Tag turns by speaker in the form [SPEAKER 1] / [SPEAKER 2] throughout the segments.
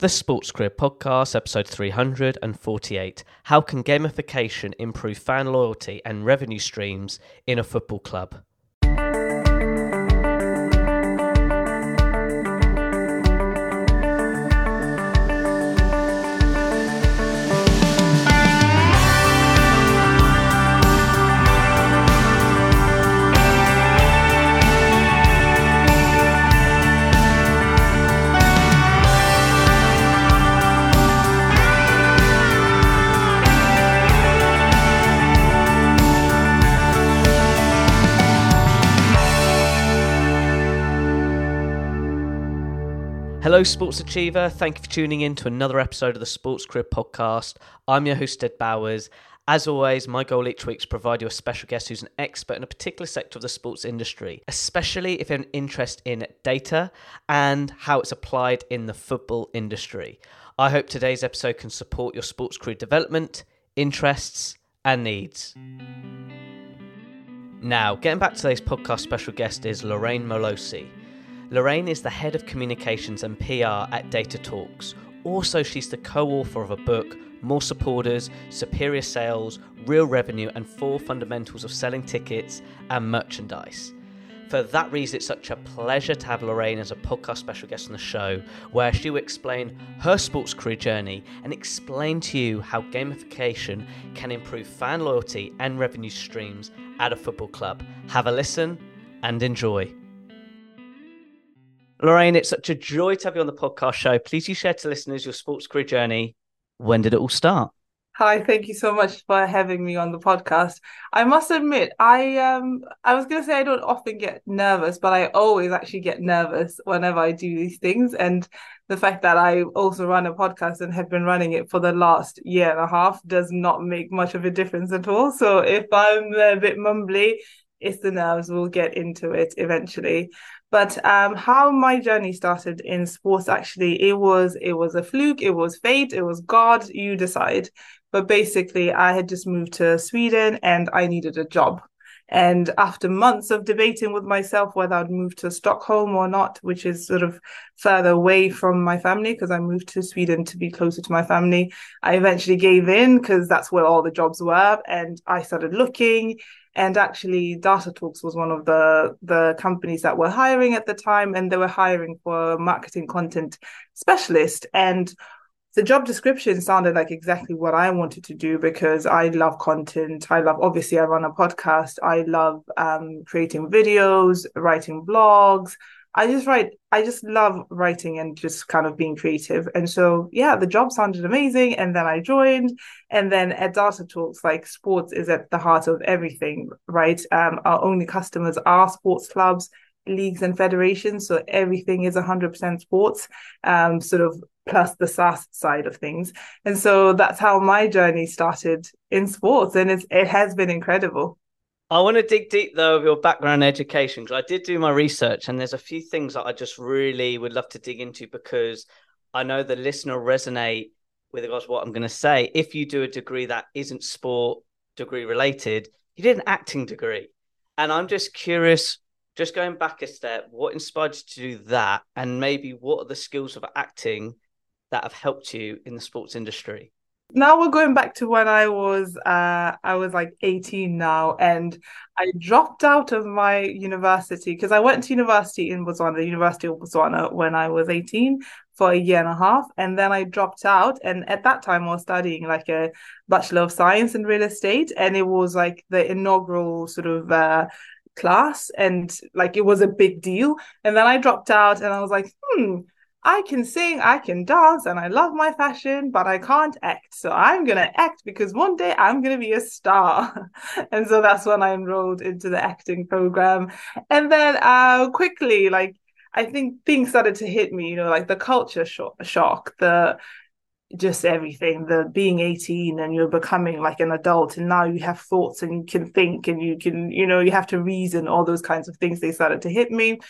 [SPEAKER 1] The Sports Career Podcast, episode 348. How can gamification improve fan loyalty and revenue streams in a football club? Hello, Sports Achiever. Thank you for tuning in to another episode of the Sports Career Podcast. I'm your host, Ed Bowers. As always, my goal each week is to provide you a special guest who's an expert in a particular sector of the sports industry, especially if you have an interest in data and how it's applied in the football industry. I hope today's episode can support your sports career development, interests, and needs. Now, getting back to today's podcast special guest is Lorraine Moalosi. Lorraine is the head of communications and PR at Data Talks. Also, she's the co author of a book, More Supporters, Superior Sales, Real Revenue, and Four Fundamentals of Selling Tickets and Merchandise. For that reason, it's such a pleasure to have Lorraine as a podcast special guest on the show, where she will explain her sports career journey and explain to you how gamification can improve fan loyalty and revenue streams at a football club. Have a listen and enjoy. Lorraine, it's such a joy to have you on the podcast show. Please you share to listeners your sports career journey. When did it all start?
[SPEAKER 2] Hi, thank you so much for having me on the podcast. I must admit, I um I was gonna say I don't often get nervous, but I always actually get nervous whenever I do these things. And the fact that I also run a podcast and have been running it for the last year and a half does not make much of a difference at all. So if I'm a bit mumbly, it's the nerves. We'll get into it eventually. But um, how my journey started in sports actually, it was it was a fluke, it was fate, it was God, you decide. But basically, I had just moved to Sweden and I needed a job. And after months of debating with myself whether I'd move to Stockholm or not, which is sort of further away from my family, because I moved to Sweden to be closer to my family, I eventually gave in because that's where all the jobs were. And I started looking and actually, Data Talks was one of the the companies that were hiring at the time, and they were hiring for a marketing content specialist. And the job description sounded like exactly what I wanted to do because I love content. I love, obviously, I run a podcast. I love um, creating videos, writing blogs, I just write, I just love writing and just kind of being creative. And so, yeah, the job sounded amazing. And then I joined. And then at Data Talks, like sports is at the heart of everything, right? Um, our only customers are sports clubs, leagues, and federations. So everything is 100% sports, um, sort of plus the SaaS side of things. And so that's how my journey started in sports. And it's, it has been incredible.
[SPEAKER 1] I want to dig deep though of your background education because I did do my research and there's a few things that I just really would love to dig into because I know the listener resonate with regards to what I'm going to say. If you do a degree that isn't sport degree related, you did an acting degree, and I'm just curious. Just going back a step, what inspired you to do that, and maybe what are the skills of acting that have helped you in the sports industry?
[SPEAKER 2] Now we're going back to when I was uh I was like 18 now and I dropped out of my university because I went to university in Botswana, the University of Botswana when I was 18 for a year and a half and then I dropped out and at that time I was studying like a Bachelor of Science in real estate and it was like the inaugural sort of uh class and like it was a big deal and then I dropped out and I was like hmm I can sing, I can dance, and I love my fashion, but I can't act. So I'm going to act because one day I'm going to be a star. and so that's when I enrolled into the acting program. And then uh, quickly, like, I think things started to hit me, you know, like the culture shock, the just everything, the being 18 and you're becoming like an adult, and now you have thoughts and you can think and you can, you know, you have to reason, all those kinds of things. They started to hit me.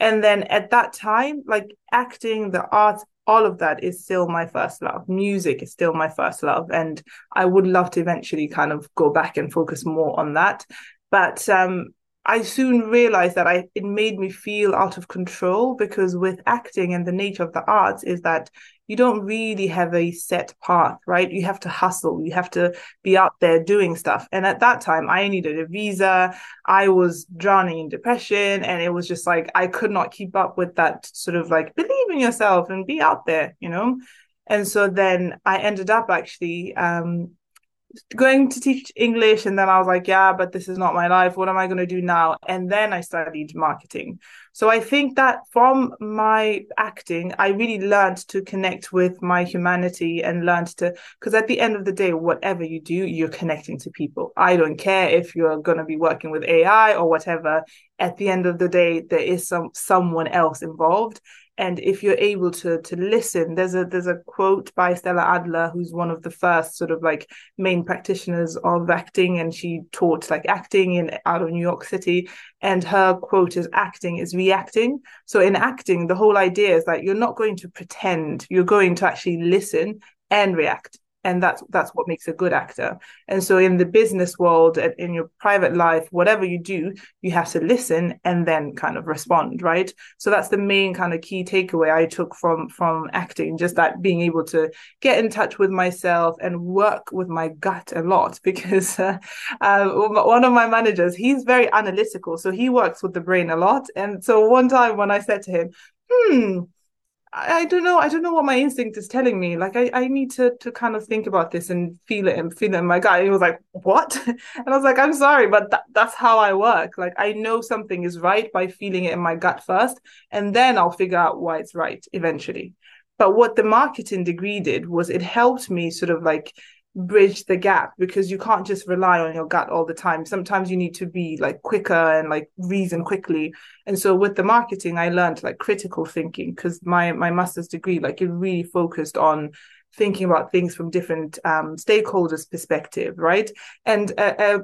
[SPEAKER 2] And then at that time, like acting, the arts, all of that is still my first love. Music is still my first love. And I would love to eventually kind of go back and focus more on that. But um, I soon realized that I it made me feel out of control because with acting and the nature of the arts is that you don't really have a set path, right? You have to hustle, you have to be out there doing stuff. And at that time, I needed a visa. I was drowning in depression, and it was just like I could not keep up with that sort of like believe in yourself and be out there, you know? And so then I ended up actually um, going to teach English. And then I was like, yeah, but this is not my life. What am I going to do now? And then I studied marketing. So I think that from my acting, I really learned to connect with my humanity and learned to, because at the end of the day, whatever you do, you're connecting to people. I don't care if you're going to be working with AI or whatever. At the end of the day, there is some someone else involved and if you're able to to listen there's a there's a quote by stella adler who's one of the first sort of like main practitioners of acting and she taught like acting in out of new york city and her quote is acting is reacting. So in acting the whole idea is that you're not going to pretend you're going to actually listen and react and that's that's what makes a good actor. And so in the business world and in your private life whatever you do you have to listen and then kind of respond right? So that's the main kind of key takeaway i took from from acting just that being able to get in touch with myself and work with my gut a lot. Because uh, uh, one of my managers he's very analytical. So he works with the brain a lot. And so one time when i said to him hmm I, don't know. I don't know what my instinct is telling me. Like I, I need to to kind of think about this and feel it and feel it in my gut. And he was like, What? And I was like, I'm sorry, but that, that's how I work. Like I know something is right by feeling it in my gut first, and then I'll figure out why it's right eventually. But what the marketing degree did was it helped me sort of like bridge the gap because you can't just rely on your gut all the time. Sometimes you need to be like quicker and like reason quickly. And so with the marketing, I learned like critical thinking because my my master's degree like it really focused on thinking about things from different um, stakeholders' perspective, right? And uh, uh,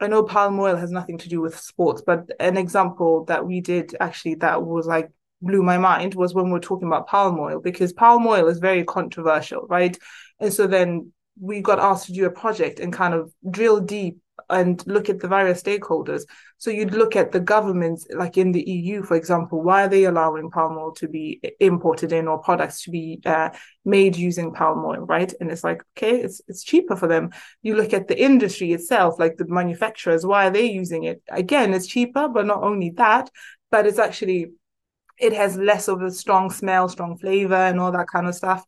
[SPEAKER 2] I know palm oil has nothing to do with sports, but an example that we did actually that was like blew my mind was when we we're talking about palm oil because palm oil is very controversial, right? And so then we got asked to do a project and kind of drill deep and look at the various stakeholders. So you'd look at the governments, like in the EU, for example, why are they allowing palm oil to be imported in or products to be uh, made using palm oil, right? And it's like, okay, it's it's cheaper for them. You look at the industry itself, like the manufacturers, why are they using it? Again, it's cheaper, but not only that, but it's actually it has less of a strong smell, strong flavor, and all that kind of stuff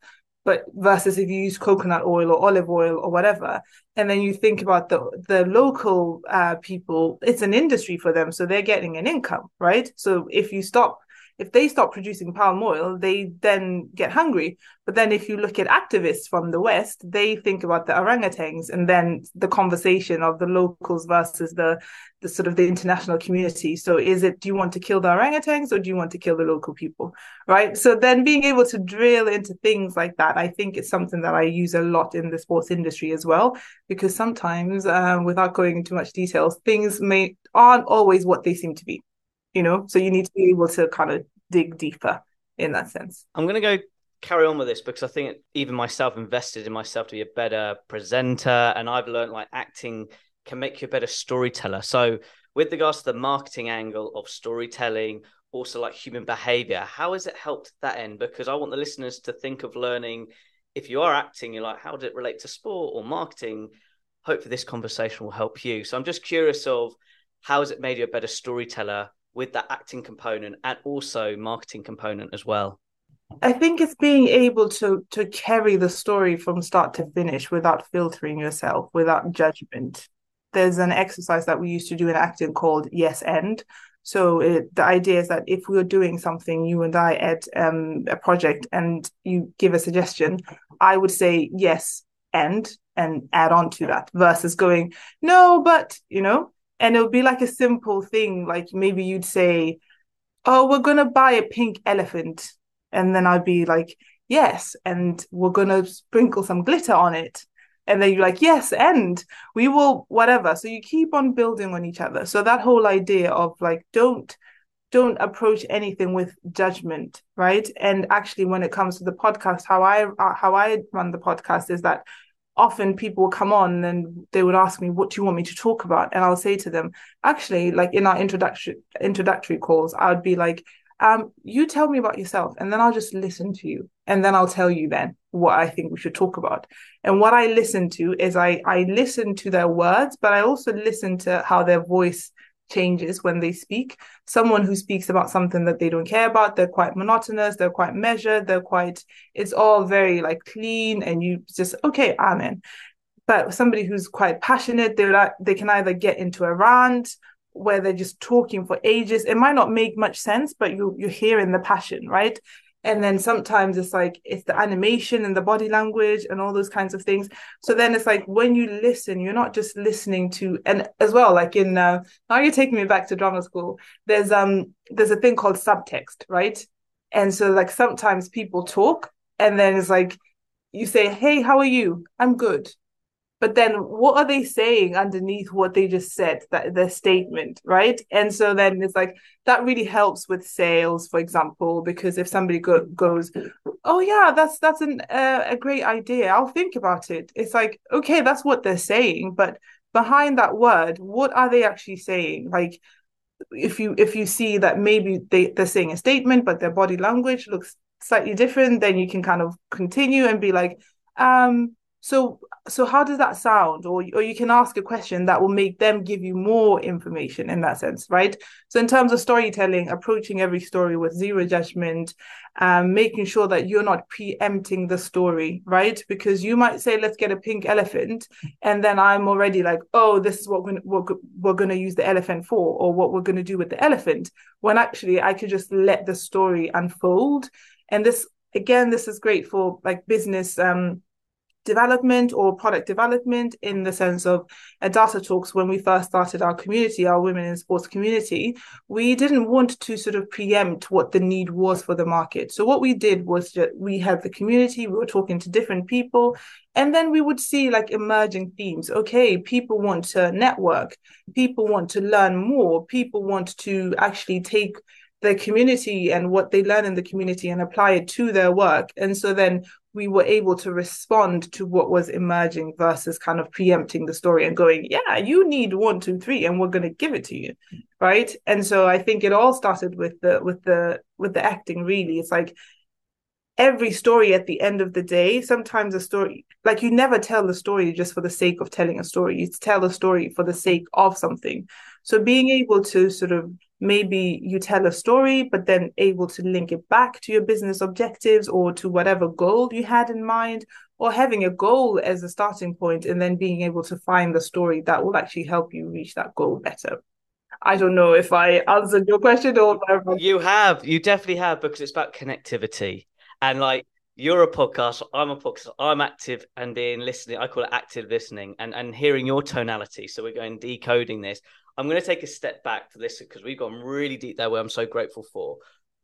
[SPEAKER 2] but versus if you use coconut oil or olive oil or whatever. And then you think about the the local uh, people it's an industry for them so they're getting an income right? So if you stop if they stop producing palm oil, they then get hungry. But then if you look at activists from the West, they think about the orangutans and then the conversation of the locals versus the the sort of the international community. So is it do you want to kill the orangutans or do you want to kill the local people? Right. So then being able to drill into things like that, I think it's something that I use a lot in the sports industry as well, because sometimes um, without going into much details, things may aren't always what they seem to be you know? So you need to be able to kind of dig deeper in that sense.
[SPEAKER 1] I'm going to go carry on with this because i think even myself invested in myself to be a better presenter and i've learned like acting can make you a better storyteller. So with regards to the marketing angle of storytelling also like human behavior how has it helped that end? Because i want the listeners to think of learning if you are acting you're like how does it relate to sport or marketing? Hopefully this conversation will help you. So i'm just curious of how has it made you a better storyteller with that acting component and also marketing component as well?
[SPEAKER 2] I think it's being able to to carry the story from start to finish without filtering yourself, without judgment. There's an exercise that we used to do in acting called yes and. So it, the idea is that if we are doing something, you and I at um, a project, and you give a suggestion, I would say yes and and add on to that versus going no, but you know and it would be like a simple thing like maybe you'd say oh we're going to buy a pink elephant. And then i'd be like yes and we're going to sprinkle some glitter on it. And then you're like yes and we will whatever. So you keep on building on each other. So that whole idea of like don't don't approach anything with judgment right? And actually when it comes to the podcast how i how i run the podcast is that often people will come on and they would ask me, what do you want me to talk about? And I'll say to them, actually, like in our introductory introductory calls, I would be like, um, you tell me about yourself and then I'll just listen to you. and then I'll tell you then what I think we should talk about. And what I listen to is I I listen to their words, but I also listen to how their voice changes when they speak. Someone who speaks about something that they don't care about, they're quite monotonous, they're quite measured, they're quite, it's all very like clean and you just, okay, amen. But somebody who's quite passionate, they're like, they can either get into a rant where they're just talking for ages. It might not make much sense, but you you're hearing the passion, right? And then sometimes it's like it's the animation and the body language and all those kinds of things. So then it's like when you listen you're not just listening to and as well like in uh, now you're taking me back to drama school. There's um there's a thing called subtext right? And so like sometimes people talk and then it's like you say hey how are you? I'm good but then what are they saying underneath what they just said that their statement right? And so then it's like that really helps with sales for example because if somebody go- goes oh yeah that's that's an, uh, a great idea. I'll think about it. It's like okay that's what they're saying but behind that word what are they actually saying? Like if you if you see that maybe they, they're saying a statement but their body language looks slightly different then you can kind of continue and be like um so so how does that sound? Or or you can ask a question that will make them give you more information in that sense right? So in terms of storytelling approaching every story with zero judgment um making sure that you're not preempting the story right? Because you might say let's get a pink elephant and then i'm already like oh this is what we're, we're, we're going to use the elephant for or what we're going to do with the elephant when actually i could just let the story unfold. And this again this is great for like business um development or product development in the sense of at Data Talks, when we first started our community, our women in sports community, we didn't want to sort of preempt what the need was for the market. So what we did was that we had the community, we were talking to different people, and then we would see like emerging themes. Okay, people want to network, people want to learn more, people want to actually take the community and what they learn in the community and apply it to their work. And so then we were able to respond to what was emerging versus kind of preempting the story and going, yeah, you need one, two, three, and we're going to give it to you, right? And so I think it all started with the with the with the acting. Really, it's like every story at the end of the day. Sometimes a story, like you never tell the story just for the sake of telling a story. You tell a story for the sake of something. So being able to sort of maybe you tell a story, but then able to link it back to your business objectives or to whatever goal you had in mind, or having a goal as a starting point and then being able to find the story that will actually help you reach that goal better. I don't know if I answered your question or.
[SPEAKER 1] You have, you definitely have, because it's about connectivity. And like you're a podcast, I'm a podcast, I'm active and in listening. I call it active listening and, and hearing your tonality. So we're going decoding this. I'm going to take a step back to listen because we've gone really deep there, where I'm so grateful for.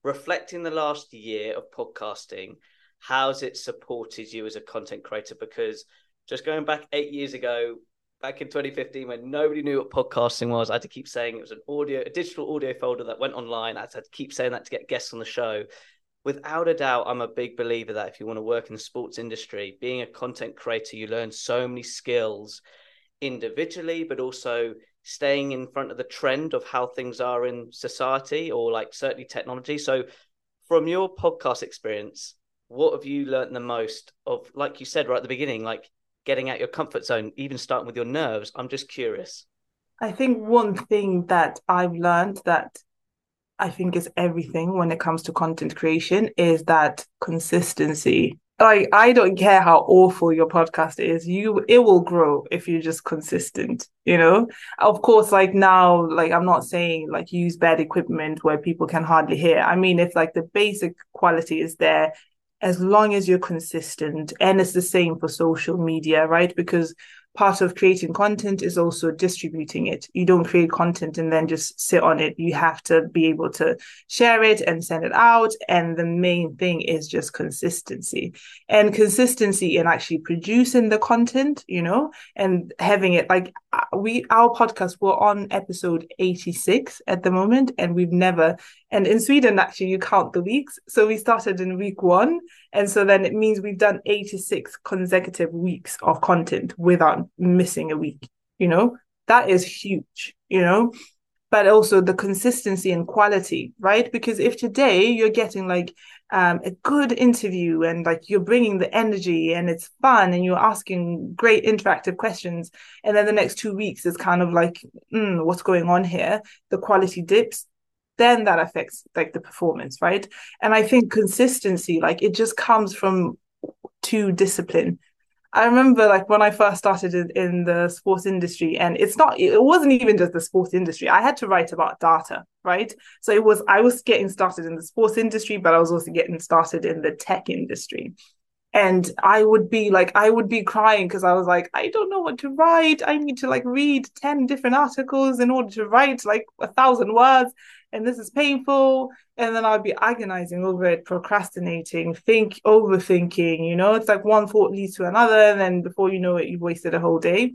[SPEAKER 1] Reflecting the last year of podcasting, how's it supported you as a content creator? Because just going back eight years ago, back in 2015, when nobody knew what podcasting was, I had to keep saying it was an audio, a digital audio folder that went online. I had to keep saying that to get guests on the show. Without a doubt, I'm a big believer that if you want to work in the sports industry, being a content creator, you learn so many skills individually, but also staying in front of the trend of how things are in society or like certainly technology. So, from your podcast experience, what have you learned the most of, like you said right at the beginning, like getting out your comfort zone, even starting with your nerves? I'm just curious.
[SPEAKER 2] I think one thing that I've learned that I think is everything when it comes to content creation is that consistency like I don't care how awful your podcast is, you it will grow if you're just consistent, you know? Of course, like now, like I'm not saying like use bad equipment where people can hardly hear. I mean if like the basic quality is there, as long as you're consistent, and it's the same for social media, right? Because part of creating content is also distributing it. You don't create content and then just sit on it. You have to be able to share it and send it out. And the main thing is just consistency and consistency in actually producing the content, you know, and having it like uh, we, our podcast, we're on episode 86 at the moment, and we've never, and in Sweden, actually, you count the weeks. So we started in week one. And so then it means we've done 86 consecutive weeks of content without missing a week, you know, that is huge, you know, but also the consistency and quality, right? Because if today you're getting like um, a good interview and like you're bringing the energy and it's fun and you're asking great interactive questions and then the next two weeks is kind of like mm, what's going on here? The quality dips then that affects like the performance right? And i think consistency like it just comes from to discipline I remember like when I first started in, in, the sports industry, and it's not, it wasn't even just the sports industry. I had to write about data, right? So it was, I was getting started in the sports industry, but I was also getting started in the tech industry. And I would be like, I would be crying because I was like, I don't know what to write. I need to like read 10 different articles in order to write like a thousand words and this is painful and then i'll be agonizing over it procrastinating think overthinking you know? It's like one thought leads to another and then before you know it you've wasted a whole day.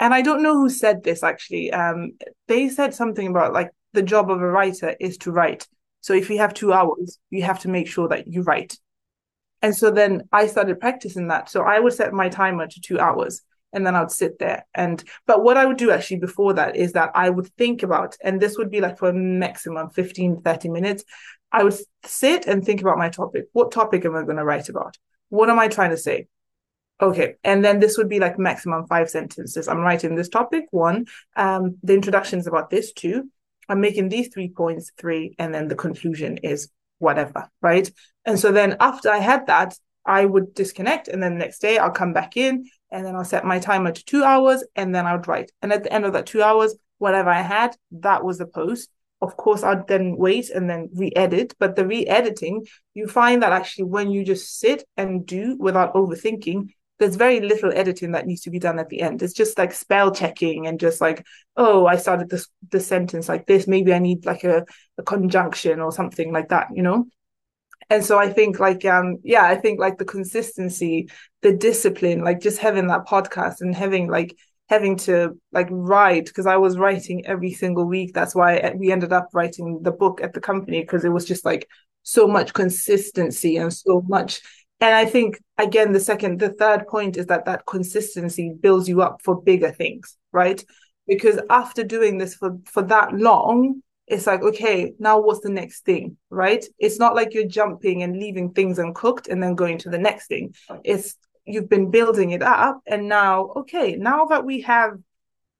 [SPEAKER 2] And i don't know who said this actually. Um they said something about like the job of a writer is to write. So if you have two hours you have to make sure that you write. And so then i started practicing that. So i would set my timer to two hours and then I'd sit there. And but what I would do actually before that is that I would think about, and this would be like for a maximum 15, 30 minutes. I would sit and think about my topic. What topic am I going to write about? What am I trying to say? Okay. And then this would be like maximum five sentences. I'm writing this topic, one. Um, the introduction is about this, two. I'm making these three points, three, and then the conclusion is whatever, right? And so then after I had that, I would disconnect and then the next day I'll come back in and then I'll set my timer to two hours and then I would write. And at the end of that two hours, whatever I had, that was the post. Of course, I'd then wait and then re-edit. But the re-editing, you find that actually when you just sit and do without overthinking, there's very little editing that needs to be done at the end. It's just like spell checking and just like, oh, I started this this sentence like this. Maybe I need like a, a conjunction or something like that, you know? And so i think like um yeah i think like the consistency the discipline like just having that podcast and having like having to like write because i was writing every single week. That's why we ended up writing the book at the company because it was just like so much consistency and so much and i think again the second the third point is that that consistency builds you up for bigger things right? Because after doing this for for that long it's like okay now what's the next thing right? It's not like you're jumping and leaving things uncooked and then going to the next thing. It's you've been building it up and now okay now that we have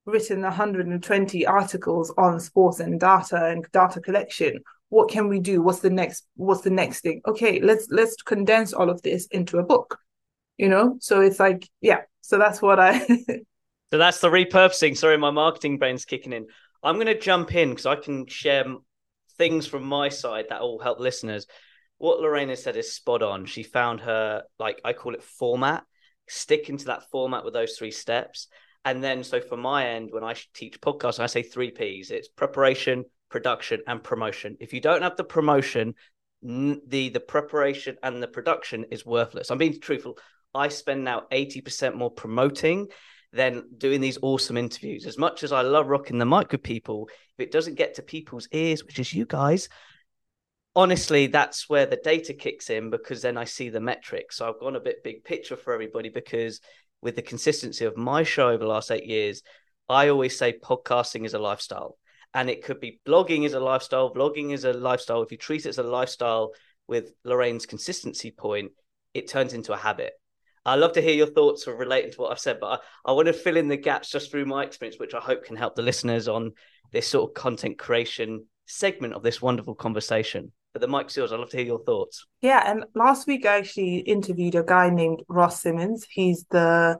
[SPEAKER 2] written 120 articles on sports and data and data collection what can we do? What's the next what's the next thing? Okay let's let's condense all of this into a book you know? So it's like yeah so that's what i
[SPEAKER 1] so that's the repurposing. Sorry my marketing brain's kicking in I'm going to jump in because I can share things from my side that will help listeners. What Lorraine said is spot on. She found her, like I call it format, sticking to that format with those three steps. And then, so for my end, when I teach podcasts, I say three P's it's preparation, production, and promotion. If you don't have the promotion, the the preparation and the production is worthless. I'm being truthful. I spend now 80% more promoting than doing these awesome interviews. As much as I love rocking the mic with people, if it doesn't get to people's ears, which is you guys, honestly, that's where the data kicks in because then I see the metrics. So I've gone a bit big picture for everybody because with the consistency of my show over the last eight years, I always say podcasting is a lifestyle. And it could be blogging is a lifestyle, vlogging is a lifestyle. If you treat it as a lifestyle with Lorraine's consistency point, it turns into a habit. I'd love to hear your thoughts relating to what I've said, but I, I want to fill in the gaps just through my experience, which I hope can help the listeners on this sort of content creation segment of this wonderful conversation. But the mic's yours. I'd love to hear your thoughts.
[SPEAKER 2] Yeah, and last week I actually interviewed a guy named Ross Simmonds. He's the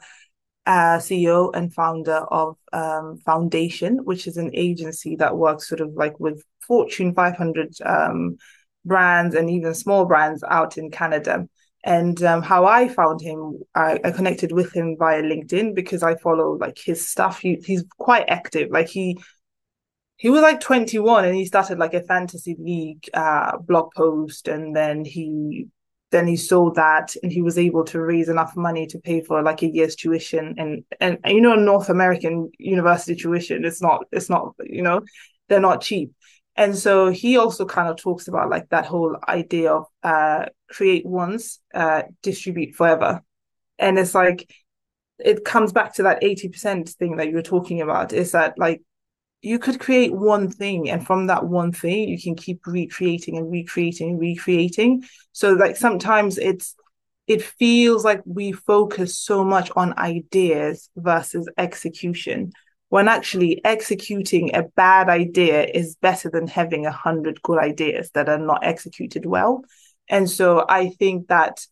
[SPEAKER 2] uh, CEO and founder of um, Foundation, which is an agency that works sort of like with Fortune 500 um, brands and even small brands out in Canada. And um, how I found him, I, I, connected with him via LinkedIn because I follow like his stuff. He, he's quite active. Like he he was like 21 and he started like a fantasy league uh, blog post, and then he then he sold that and he was able to raise enough money to pay for like a year's tuition and and you know North American university tuition it's not it's not you know they're not cheap and so he also kind of talks about like that whole idea of uh, create once, uh, distribute forever. And it's like, it comes back to that 80% thing that you were talking about. Is that like, you could create one thing and from that one thing you can keep recreating and recreating and recreating. So like sometimes it's it feels like we focus so much on ideas versus execution when actually executing a bad idea is better than having a hundred good ideas that are not executed well and so i think that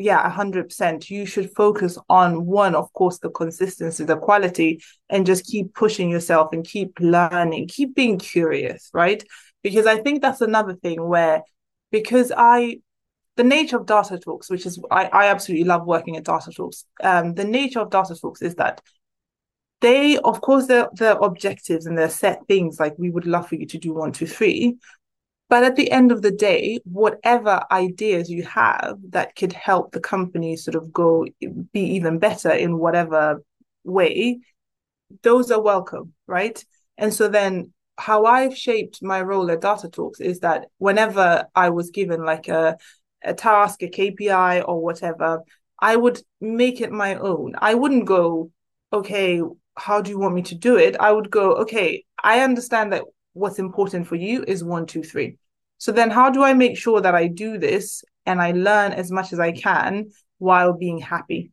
[SPEAKER 2] yeah, 100%. You should focus on one, of course, the consistency, the quality, and just keep pushing yourself and keep learning, keep being curious, right? Because I think that's another thing where, because I, the nature of data talks, which is, I, I absolutely love working at data talks. Um, the nature of data talks is that they, of course, they're, they're objectives and they're set things like we would love for you to do one, two, three. But at the end of the day, whatever ideas you have that could help the company sort of go be even better in whatever way, those are welcome, right? And so then how I've shaped my role at Data Talks is that whenever I was given like a, a task, a KPI or whatever, I would make it my own. I wouldn't go, okay, how do you want me to do it? I would go, okay, I understand that what's important for you is one, two, three. So then how do I make sure that I do this and I learn as much as I can while being happy?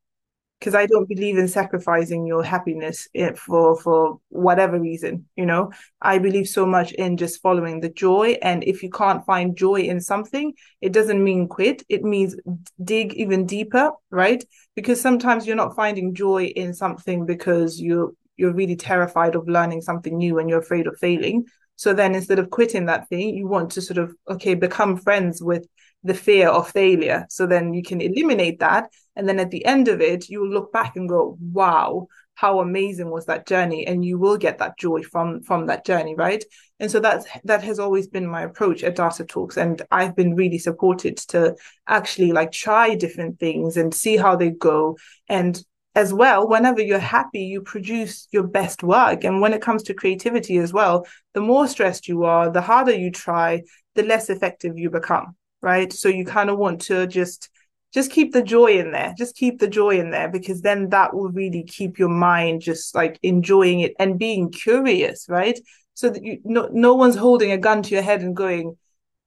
[SPEAKER 2] Because I don't believe in sacrificing your happiness eh, for for whatever reason, you know. I believe so much in just following the joy. And if you can't find joy in something, it doesn't mean quit. It means dig even deeper, right? Because sometimes you're not finding joy in something because you're you're really terrified of learning something new and you're afraid of failing. So then instead of quitting that thing, you want to sort of, okay, become friends with the fear of failure. So then you can eliminate that. And then at the end of it, you will look back and go, wow, how amazing was that journey? And you will get that joy from from that journey, right? And so that's that has always been my approach at Data Talks. And I've been really supported to actually like try different things and see how they go. And as well, whenever you're happy, you produce your best work. And when it comes to creativity as well, the more stressed you are, the harder you try, the less effective you become, right? So you kind of want to just just keep the joy in there. Just keep the joy in there because then that will really keep your mind just like enjoying it and being curious, right? So that you no no one's holding a gun to your head and going,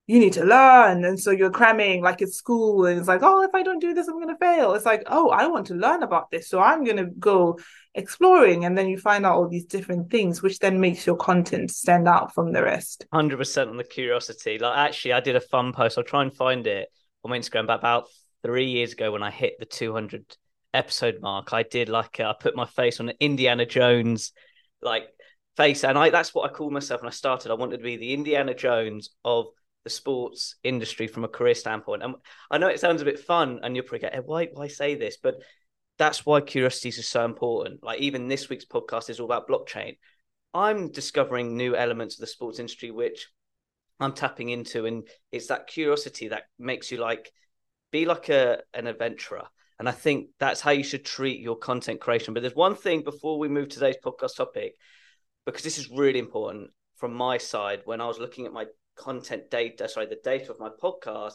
[SPEAKER 2] you need to learn. And so you're cramming like it's school and it's like, oh, if I don't do this, I'm going to fail. It's like, oh, I want to learn about this. So I'm going to go exploring. And then you find out all these different things, which then makes your content stand out from the rest.
[SPEAKER 1] 100% on the curiosity. Like, actually, I did a fun post. I'll try and find it on my Instagram, but about three years ago when I hit the 200 episode mark, I did like, I put my face on an Indiana Jones, like, face. And I that's what I called myself when I started. I wanted to be the Indiana Jones of the sports industry from a career standpoint. And I know it sounds a bit fun, and you're probably going, why, why say this? But that's why curiosities are so important. Like even this week's podcast is all about blockchain. I'm discovering new elements of the sports industry which I'm tapping into, and it's that curiosity that makes you like be like a an adventurer. And I think that's how you should treat your content creation. But there's one thing before we move to today's podcast topic, because this is really important from my side. When I was looking at my content data, sorry, the data of my podcast,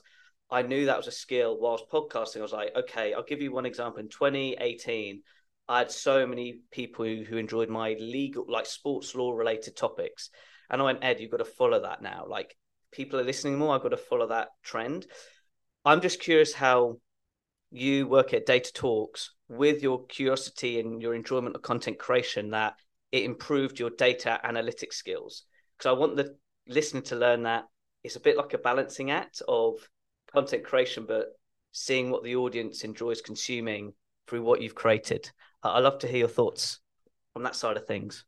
[SPEAKER 1] I knew that was a skill whilst podcasting. I was like, okay, I'll give you one example. In 2018, I had so many people who, who enjoyed my legal, like sports law related topics. And I went, Ed, you've got to follow that now. Like people are listening more. I've got to follow that trend. I'm just curious how you work at Data Talks with your curiosity and your enjoyment of content creation that it improved your data analytics skills. Because I want the listener to learn that it's a bit like a balancing act of content creation, but seeing what the audience enjoys consuming through what you've created. I love to hear your thoughts on that side of things.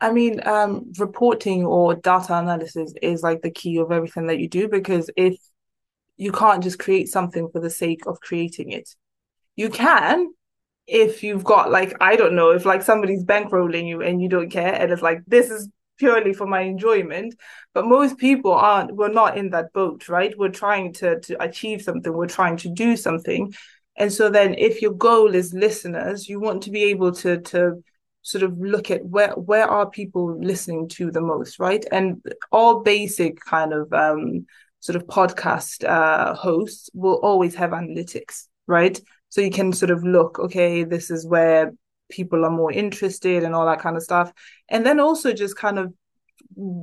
[SPEAKER 2] I mean, um, reporting or data analysis is like the key of everything that you do because if you can't just create something for the sake of creating it, you can if you've got like I don't know if like somebody's bankrolling you and you don't care and it's like this is purely for my enjoyment but most people aren't we're not in that boat right? We're trying to to achieve something we're trying to do something. And so then if your goal is listeners you want to be able to to sort of look at where where are people listening to the most right? And all basic kind of um sort of podcast uh hosts will always have analytics right? So you can sort of look okay this is where people are more interested and all that kind of stuff. And then also just kind of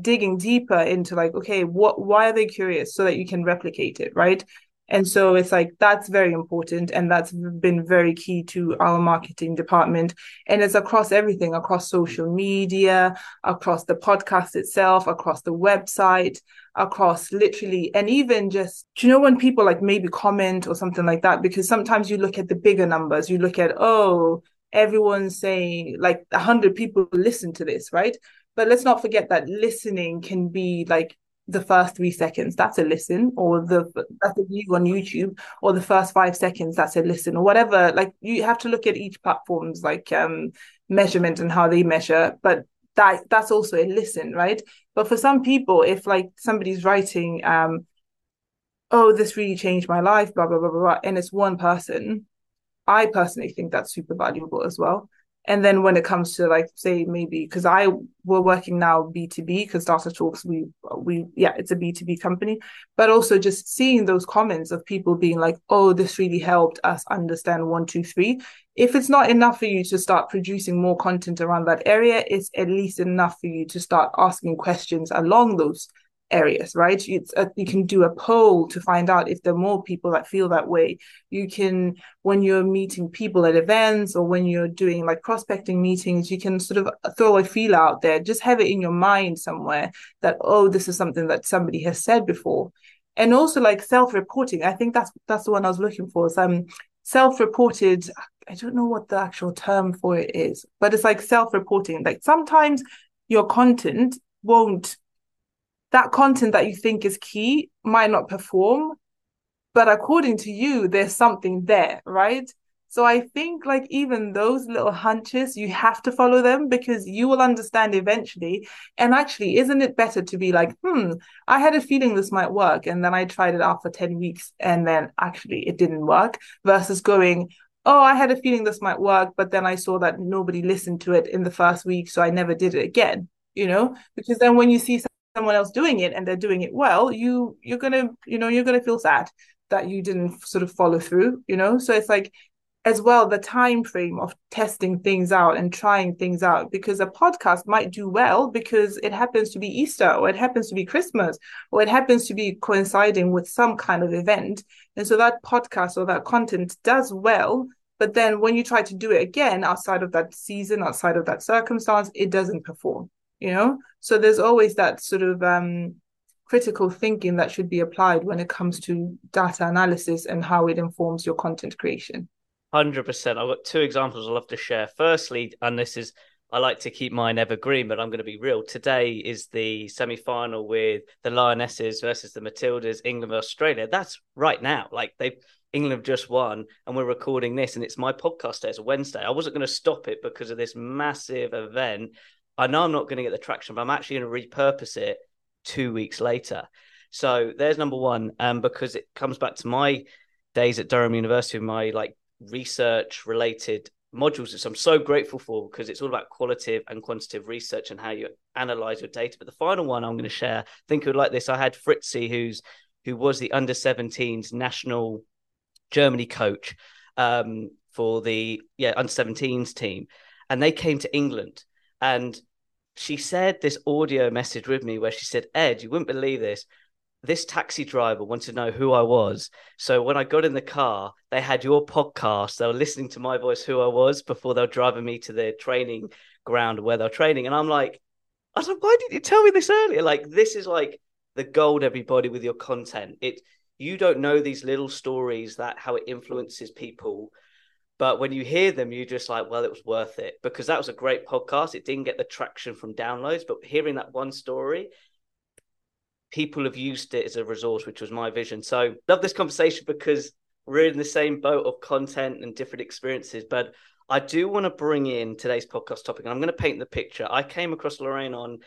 [SPEAKER 2] digging deeper into like okay what why are they curious? So that you can replicate it right? And so it's like that's very important and that's been very key to our marketing department. And it's across everything across social media across the podcast itself across the website across literally and even just do you know when people like maybe comment or something like that? Because sometimes you look at the bigger numbers. You look at oh everyone's saying like 100 people listen to this right but let's not forget that listening can be like the first three seconds, that's a listen, or the that's a view on YouTube, or the first five seconds, that's a listen, or whatever. Like you have to look at each platform's like um measurement and how they measure, but that that's also a listen, right? But for some people, if like somebody's writing um, oh, this really changed my life, blah blah blah blah, blah and it's one person, I personally think that's super valuable as well. And then when it comes to like say maybe because i we're working now b2b because data talks we we yeah it's a b2b company. But also just seeing those comments of people being like oh this really helped us understand one two three. If it's not enough for you to start producing more content around that area it's at least enough for you to start asking questions along those areas, right? A, uh, you can do a poll to find out if there are more people that feel that way. You can, when you're meeting people at events or when you're doing like prospecting meetings, you can sort of uh, throw a feel out there. Just have it in your mind somewhere that oh, this is something that somebody has said before, and also like self-reporting. I think that's that's the one I was looking for. Some um, self-reported. I don't know what the actual term for it is, but it's like self-reporting. Like sometimes your content won't that content that you think is key might not perform, but according to you, there's something there, right? So I think like even those little hunches, you have to follow them because you will understand eventually. And actually, isn't it better to be like, hmm, I had a feeling this might work. And then I tried it out for 10 weeks and then actually it didn't work versus going, oh, I had a feeling this might work, but then I saw that nobody listened to it in the first week. So I never did it again, you know, because then when you see someone else doing it and they're doing it well you you're gonna you know you're gonna feel sad that you didn't sort of follow through you know? So it's like as well the time frame of testing things out and trying things out because a podcast might do well because it happens to be easter or it happens to be christmas or it happens to be coinciding with some kind of event. And so that podcast or that content does well but then when you try to do it again outside of that season outside of that circumstance it doesn't perform you know so there's always that sort of um, critical thinking that should be applied when it comes to data analysis and how it informs your content creation
[SPEAKER 1] 100% i've got two examples I'd love to share firstly and this is I like to keep mine evergreen, but I'm going to be real. Today is the semi final with the Lionesses versus the Matildas, England Australia. That's right now. Like they've England have just won, and we're recording this, and it's my podcast day. It's Wednesday. I wasn't going to stop it because of this massive event. I know I'm not going to get the traction, but I'm actually going to repurpose it two weeks later. So there's number one, um, because it comes back to my days at Durham University, my like research related modules, which I'm so grateful for because it's all about qualitative and quantitative research and how you analyze your data. But the final one I'm going to share, I think would like this. I had Fritzi, who's who was the under 17s national Germany coach um, for the yeah under 17s team, and they came to England and she said this audio message with me where she said, Ed, you wouldn't believe this. This taxi driver wanted to know who I was. So when I got in the car, they had your podcast. They were listening to my voice, who I was, before they were driving me to the training ground where they're training. And I'm like, I was like, why didn't you tell me this earlier? Like, this is like the gold, everybody, with your content. It you don't know these little stories that how it influences people but when you hear them, you're just like, well, it was worth it because that was a great podcast. It didn't get the traction from downloads, but hearing that one story, people have used it as a resource, which was my vision. So love this conversation because we're in the same boat of content and different experiences. But I do want to bring in today's podcast topic, and I'm going to paint the picture. I came across Lorraine on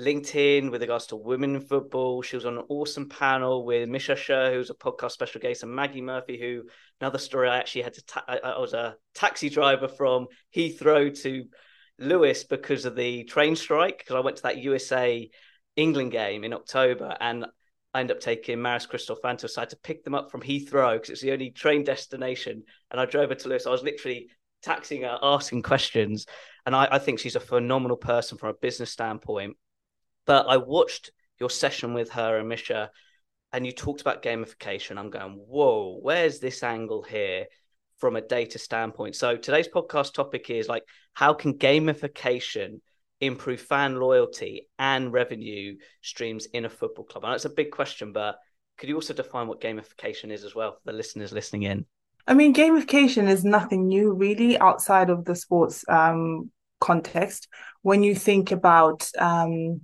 [SPEAKER 1] LinkedIn with regards to women in football. She was on an awesome panel with Misha Sher, who's a podcast special guest, and Maggie Murphy, who another story I actually had to. Ta- I, was a taxi driver from Heathrow to Lewes because of the train strike. Because I went to that USA England game in October, and I ended up taking Maris I had to pick them up from Heathrow because it's the only train destination. And I drove her to Lewes. I was literally taxing her, asking questions. And I, I think she's a phenomenal person from a business standpoint But I watched your session with her and Misha, and you talked about gamification. I'm going, whoa, where's this angle here from a data standpoint? So today's podcast topic is like, how can gamification improve fan loyalty and revenue streams in a football club? And that's a big question, but could you also define what gamification is as well for the listeners listening in?
[SPEAKER 2] I mean, gamification is nothing new really outside of the sports um, context. When you think about um,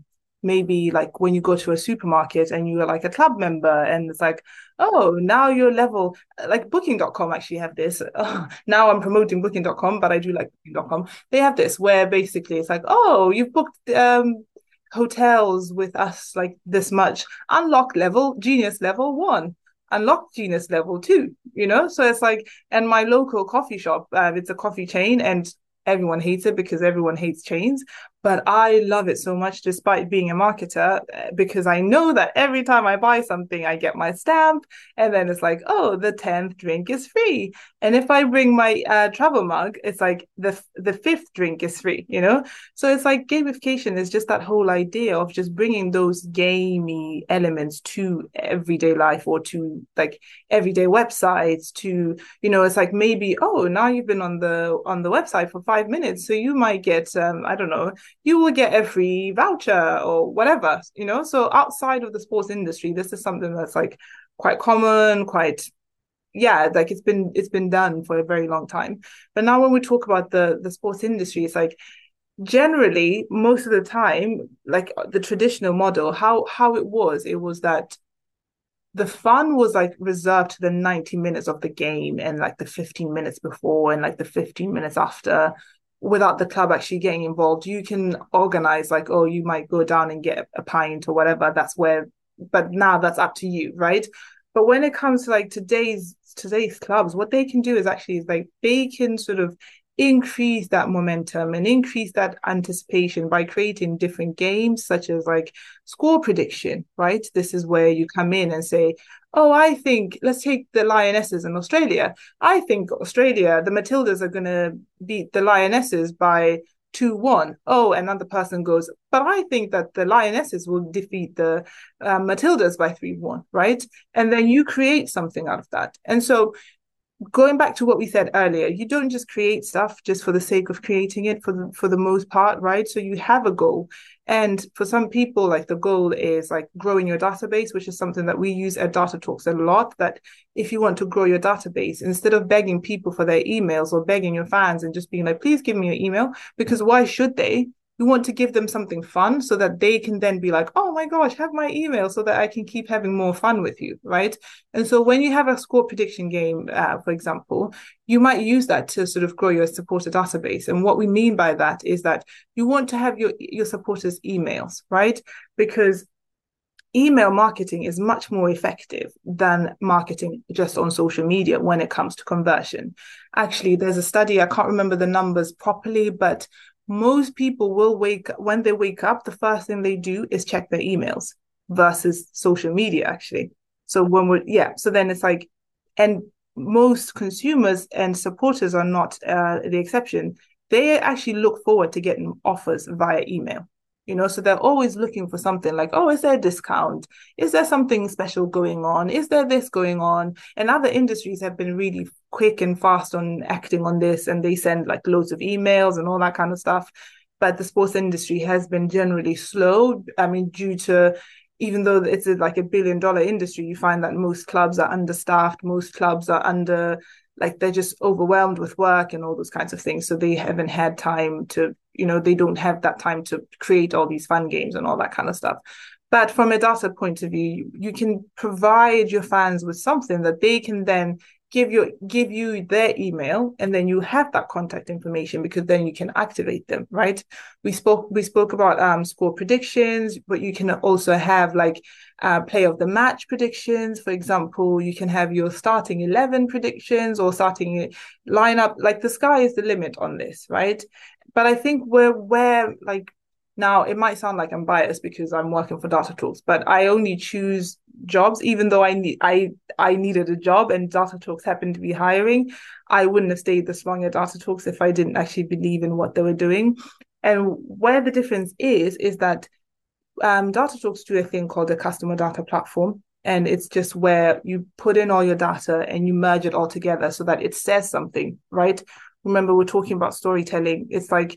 [SPEAKER 2] maybe like when you go to a supermarket and you're like a club member and it's like oh now you're level like booking.com actually have this. Oh, now i'm promoting booking.com but i do like booking.com they have this where basically it's like oh you've booked um hotels with us like this much. Unlock level genius level one. Unlock genius level two you know? So it's like and my local coffee shop uh, it's a coffee chain and everyone hates it because everyone hates chains but I love it so much despite being a marketer eh, because I know that every time I buy something, I get my stamp, and then it's like, oh, the tenth drink is free, and if I bring my uh, travel mug, it's like the the fifth drink is free, you know. So it's like gamification is just that whole idea of just bringing those gamey elements to everyday life or to like everyday websites. To you know, it's like maybe oh, now you've been on the on the website for five minutes, so you might get um, I don't know you will get a free voucher or whatever, you know. So outside of the sports industry, this is something that's like quite common, quite yeah, like it's been it's been done for a very long time. But now when we talk about the the sports industry, it's like generally most of the time, like the traditional model, how how it was, it was that the fun was like reserved to the 90 minutes of the game and like the 15 minutes before and like the 15 minutes after without the club actually getting involved you can organize like oh you might go down and get a pint or whatever that's where but now that's up to you right? But when it comes to like today's today's clubs what they can do is actually is like they can sort of increase that momentum and increase that anticipation by creating different games such as like score prediction right? This is where you come in and say oh, I think let's take the Lionesses in Australia. I think Australia, the Matildas are going to beat the Lionesses by 2 1. Oh, another person goes, but I think that the Lionesses will defeat the uh, Matildas by 3 1, right? And then you create something out of that. And so going back to what we said earlier, you don't just create stuff just for the sake of creating it for the, for the most part, right? So you have a goal. And for some people, like the goal is like growing your database, which is something that we use at Data Talks a lot. That if you want to grow your database, instead of begging people for their emails or begging your fans and just being like, please give me your email, because why should they? We want to give them something fun so that they can then be like, oh my gosh, have my email so that I can keep having more fun with you, right? And so when you have a score prediction game, uh, for example, you might use that to sort of grow your supporter database. And what we mean by that is that you want to have your your supporters' emails, right? Because email marketing is much more effective than marketing just on social media when it comes to conversion. Actually, there's a study, I can't remember the numbers properly, but most people will wake when they wake up the first thing they do is check their emails versus social media actually. So when we're yeah so then it's like and most consumers and supporters are not uh, the exception. They actually look forward to getting offers via email you know so they're always looking for something like oh is there a discount? Is there something special going on? Is there this going on? And other industries have been really quick and fast on acting on this and they send like loads of emails and all that kind of stuff. But the sports industry has been generally slow. I mean due to even though it's like a billion dollar industry you find that most clubs are understaffed most clubs are under like they're just overwhelmed with work and all those kinds of things. So they haven't had time to you know they don't have that time to create all these fun games and all that kind of stuff. But from a data point of view you can provide your fans with something that they can then give you give you their email and then you have that contact information because then you can activate them right? We spoke we spoke about um score predictions but you can also have like uh, play of the match predictions. For example you can have your starting 11 predictions or starting lineup. Like the sky is the limit on this right? But i think where where like now, it might sound like I'm biased because I'm working for Data Talks, but I only choose jobs, even though I need I I needed a job and Data Talks happened to be hiring. I wouldn't have stayed this long at Data Talks if I didn't actually believe in what they were doing. And where the difference is, is that um, Data Talks do a thing called a customer data platform. And it's just where you put in all your data and you merge it all together so that it says something, right? Remember, we're talking about storytelling. It's like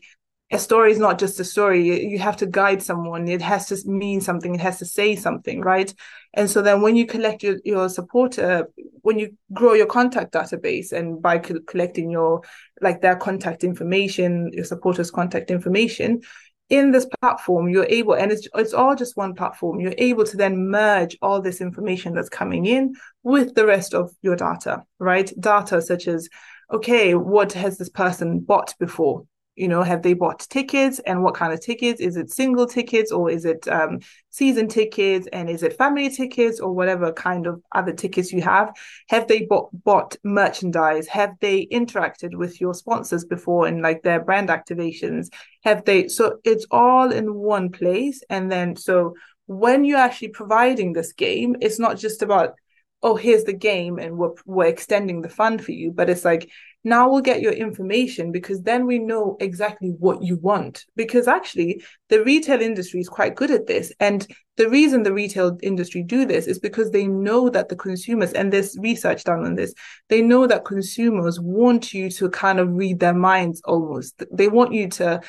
[SPEAKER 2] a story is not just a story. You have to guide someone. It has to mean something. It has to say something, right? And so then when you collect your, your supporter, uh, when you grow your contact database and by co- collecting your, like their contact information, your supporters' contact information, in this platform, you're able, and it's it's all just one platform. You're able to then merge all this information that's coming in with the rest of your data, right? Data such as, okay, what has this person bought before? You know have they bought tickets? And what kind of tickets? Is it single tickets or is it um, season tickets? And is it family tickets or whatever kind of other tickets you have? Have they bought, bought merchandise? Have they interacted with your sponsors before in like their brand activations? Have they so it's all in one place. And then so when you're actually providing this game it's not just about oh here's the game and we're, we're extending the fund for you but it's like now we'll get your information because then we know exactly what you want. Because actually, the retail industry is quite good at this. And the reason the retail industry do this is because they know that the consumers, and there's research done on this, they know that consumers want you to kind of read their minds almost. They want you to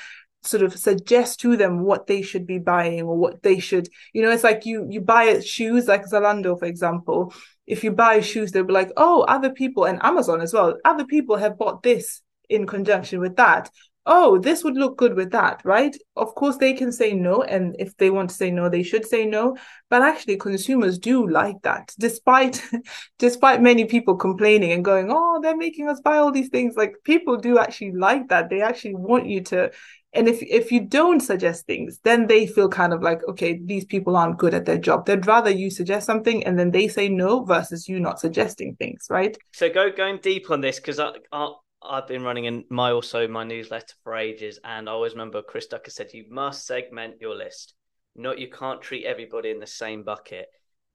[SPEAKER 2] sort of suggest to them what they should be buying or what they should you know it's like you you buy shoes like Zalando for example if you buy shoes, they'll be like, oh, other people, and Amazon as well, other people have bought this in conjunction with that. Oh, this would look good with that, right? Of course, they can say no. And if they want to say no, they should say no. But actually, consumers do like that, despite despite many people complaining and going, oh, they're making us buy all these things. Like people do actually like that. They actually want you to and if if you don't suggest things then they feel kind of like okay these people aren't good at their job they'd rather you suggest something and then they say no versus you not suggesting things right
[SPEAKER 1] so go going deep on this because I, I I've been running in my also my newsletter for ages, and I always remember Chris Ducker said you must segment your list. Not you can't treat everybody in the same bucket.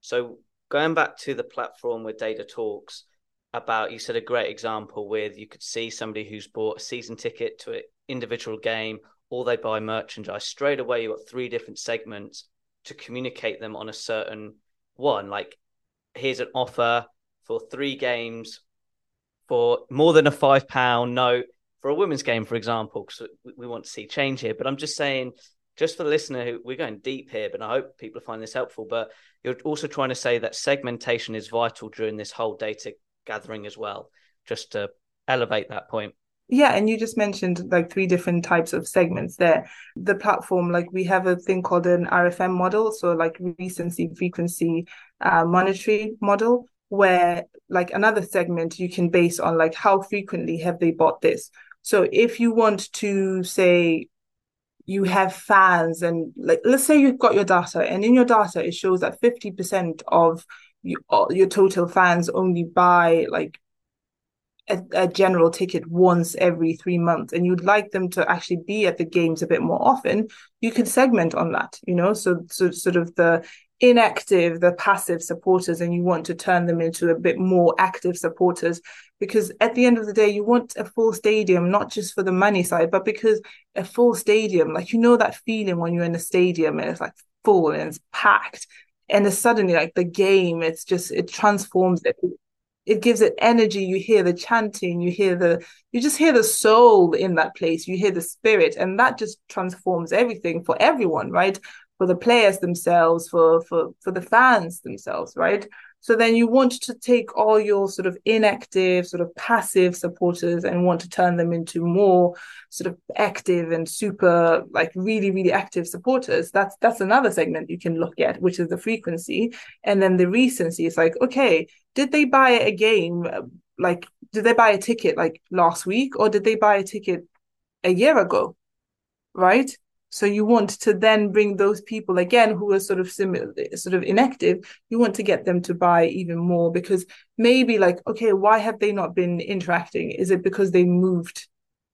[SPEAKER 1] So going back to the platform with Data Talks, about you said a great example with you could see somebody who's bought a season ticket to an individual game or they buy merchandise straight away you've got three different segments to communicate them on a certain one like here's an offer for three games for more than a five pound note for a women's game for example because we want to see change here but i'm just saying just for the listener we're going deep here but i hope people find this helpful but you're also trying to say that segmentation is vital during this whole data gathering as well, just to elevate that point.
[SPEAKER 2] Yeah, and you just mentioned like three different types of segments there. The platform, like we have a thing called an RFM model, so like recency, frequency, uh, monetary model, where like another segment you can base on like how frequently have they bought this. So if you want to say you have fans and like let's say you've got your data and in your data it shows that 50% of you, your total fans only buy like a, a, general ticket once every three months and you'd like them to actually be at the games a bit more often you can segment on that you know? So so sort of the inactive the passive supporters and you want to turn them into a bit more active supporters because at the end of the day you want a full stadium not just for the money side but because a full stadium like you know that feeling when you're in a stadium and it's like full and it's packed and it's suddenly like the game it's just it transforms it it gives it energy. You hear the chanting. You hear the you just hear the soul in that place. You hear the spirit and that just transforms everything for everyone right? For the players themselves for for for the fans themselves right so then you want to take all your sort of inactive, sort of passive supporters and want to turn them into more sort of active and super like really, really active supporters. That's that's another segment you can look at, which is the frequency. And then the recency is like, okay, did they buy a game uh, like did they buy a ticket like last week or did they buy a ticket a year ago? Right? So you want to then bring those people again who are sort of similar, sort of inactive. You want to get them to buy even more because maybe like, okay, why have they not been interacting? Is it because they moved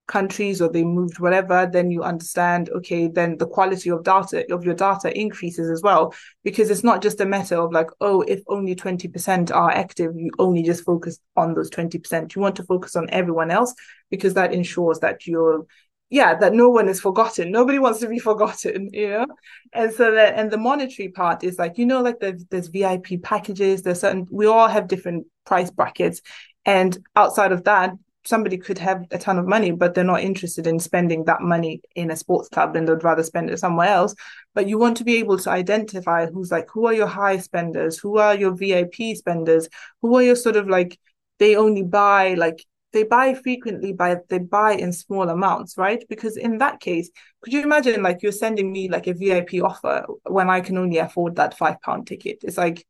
[SPEAKER 2] countries or they moved whatever? Then you understand, okay, then the quality of data of your data increases as well because it's not just a matter of like, oh, if only 20% are active, you only just focus on those 20%. You want to focus on everyone else because that ensures that you're yeah, that no one is forgotten. Nobody wants to be forgotten, you know? And so that, and the monetary part is like, you know, like there's, there's VIP packages, there's certain, we all have different price brackets. And outside of that, somebody could have a ton of money, but they're not interested in spending that money in a sports club and they'd rather spend it somewhere else. But you want to be able to identify who's like, who are your high spenders? Who are your VIP spenders? Who are your sort of like, they only buy like they buy frequently by they buy in small amounts right? Because in that case could you imagine like you're sending me like a vip offer when i can only afford that five pound ticket? It's like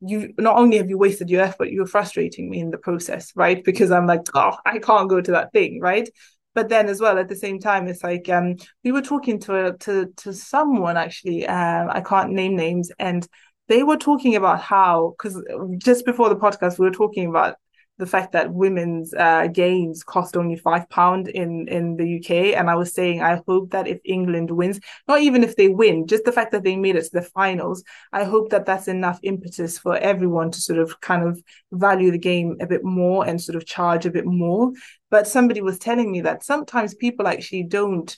[SPEAKER 2] you not only have you wasted your effort you're frustrating me in the process right? Because i'm like oh i can't go to that thing right? But then as well at the same time it's like um we were talking to to to someone actually um i can't name names and they were talking about how because just before the podcast we were talking about the fact that women's uh, games cost only five pound in in the UK, and I was saying I hope that if England wins, not even if they win, just the fact that they made it to the finals, I hope that that's enough impetus for everyone to sort of kind of value the game a bit more and sort of charge a bit more. But somebody was telling me that sometimes people actually don't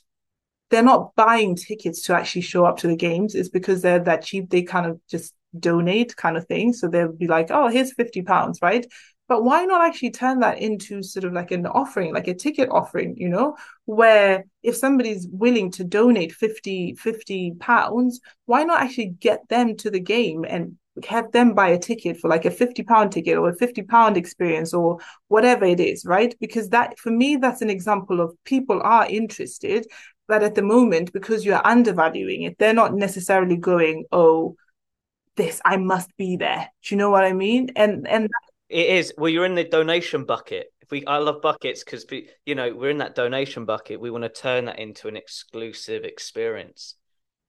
[SPEAKER 2] they're not buying tickets to actually show up to the games. It's because they're that cheap. They kind of just donate kind of thing. So they'll be like, oh, here's 50 pounds, right? But why not actually turn that into sort of like an offering, like a ticket offering, you know, where if somebody's willing to donate 50, 50 pounds, why not actually get them to the game and have them buy a ticket for like a 50 pound ticket or a 50 pound experience or whatever it is, right? Because that for me, that's an example of people are interested, but at the moment, because you're undervaluing it, they're not necessarily going, oh, this I must be there. Do you know what I mean? And and
[SPEAKER 1] it is. Well, you're in the donation bucket. If we, I love buckets because you know we're in that donation bucket. We want to turn that into an exclusive experience,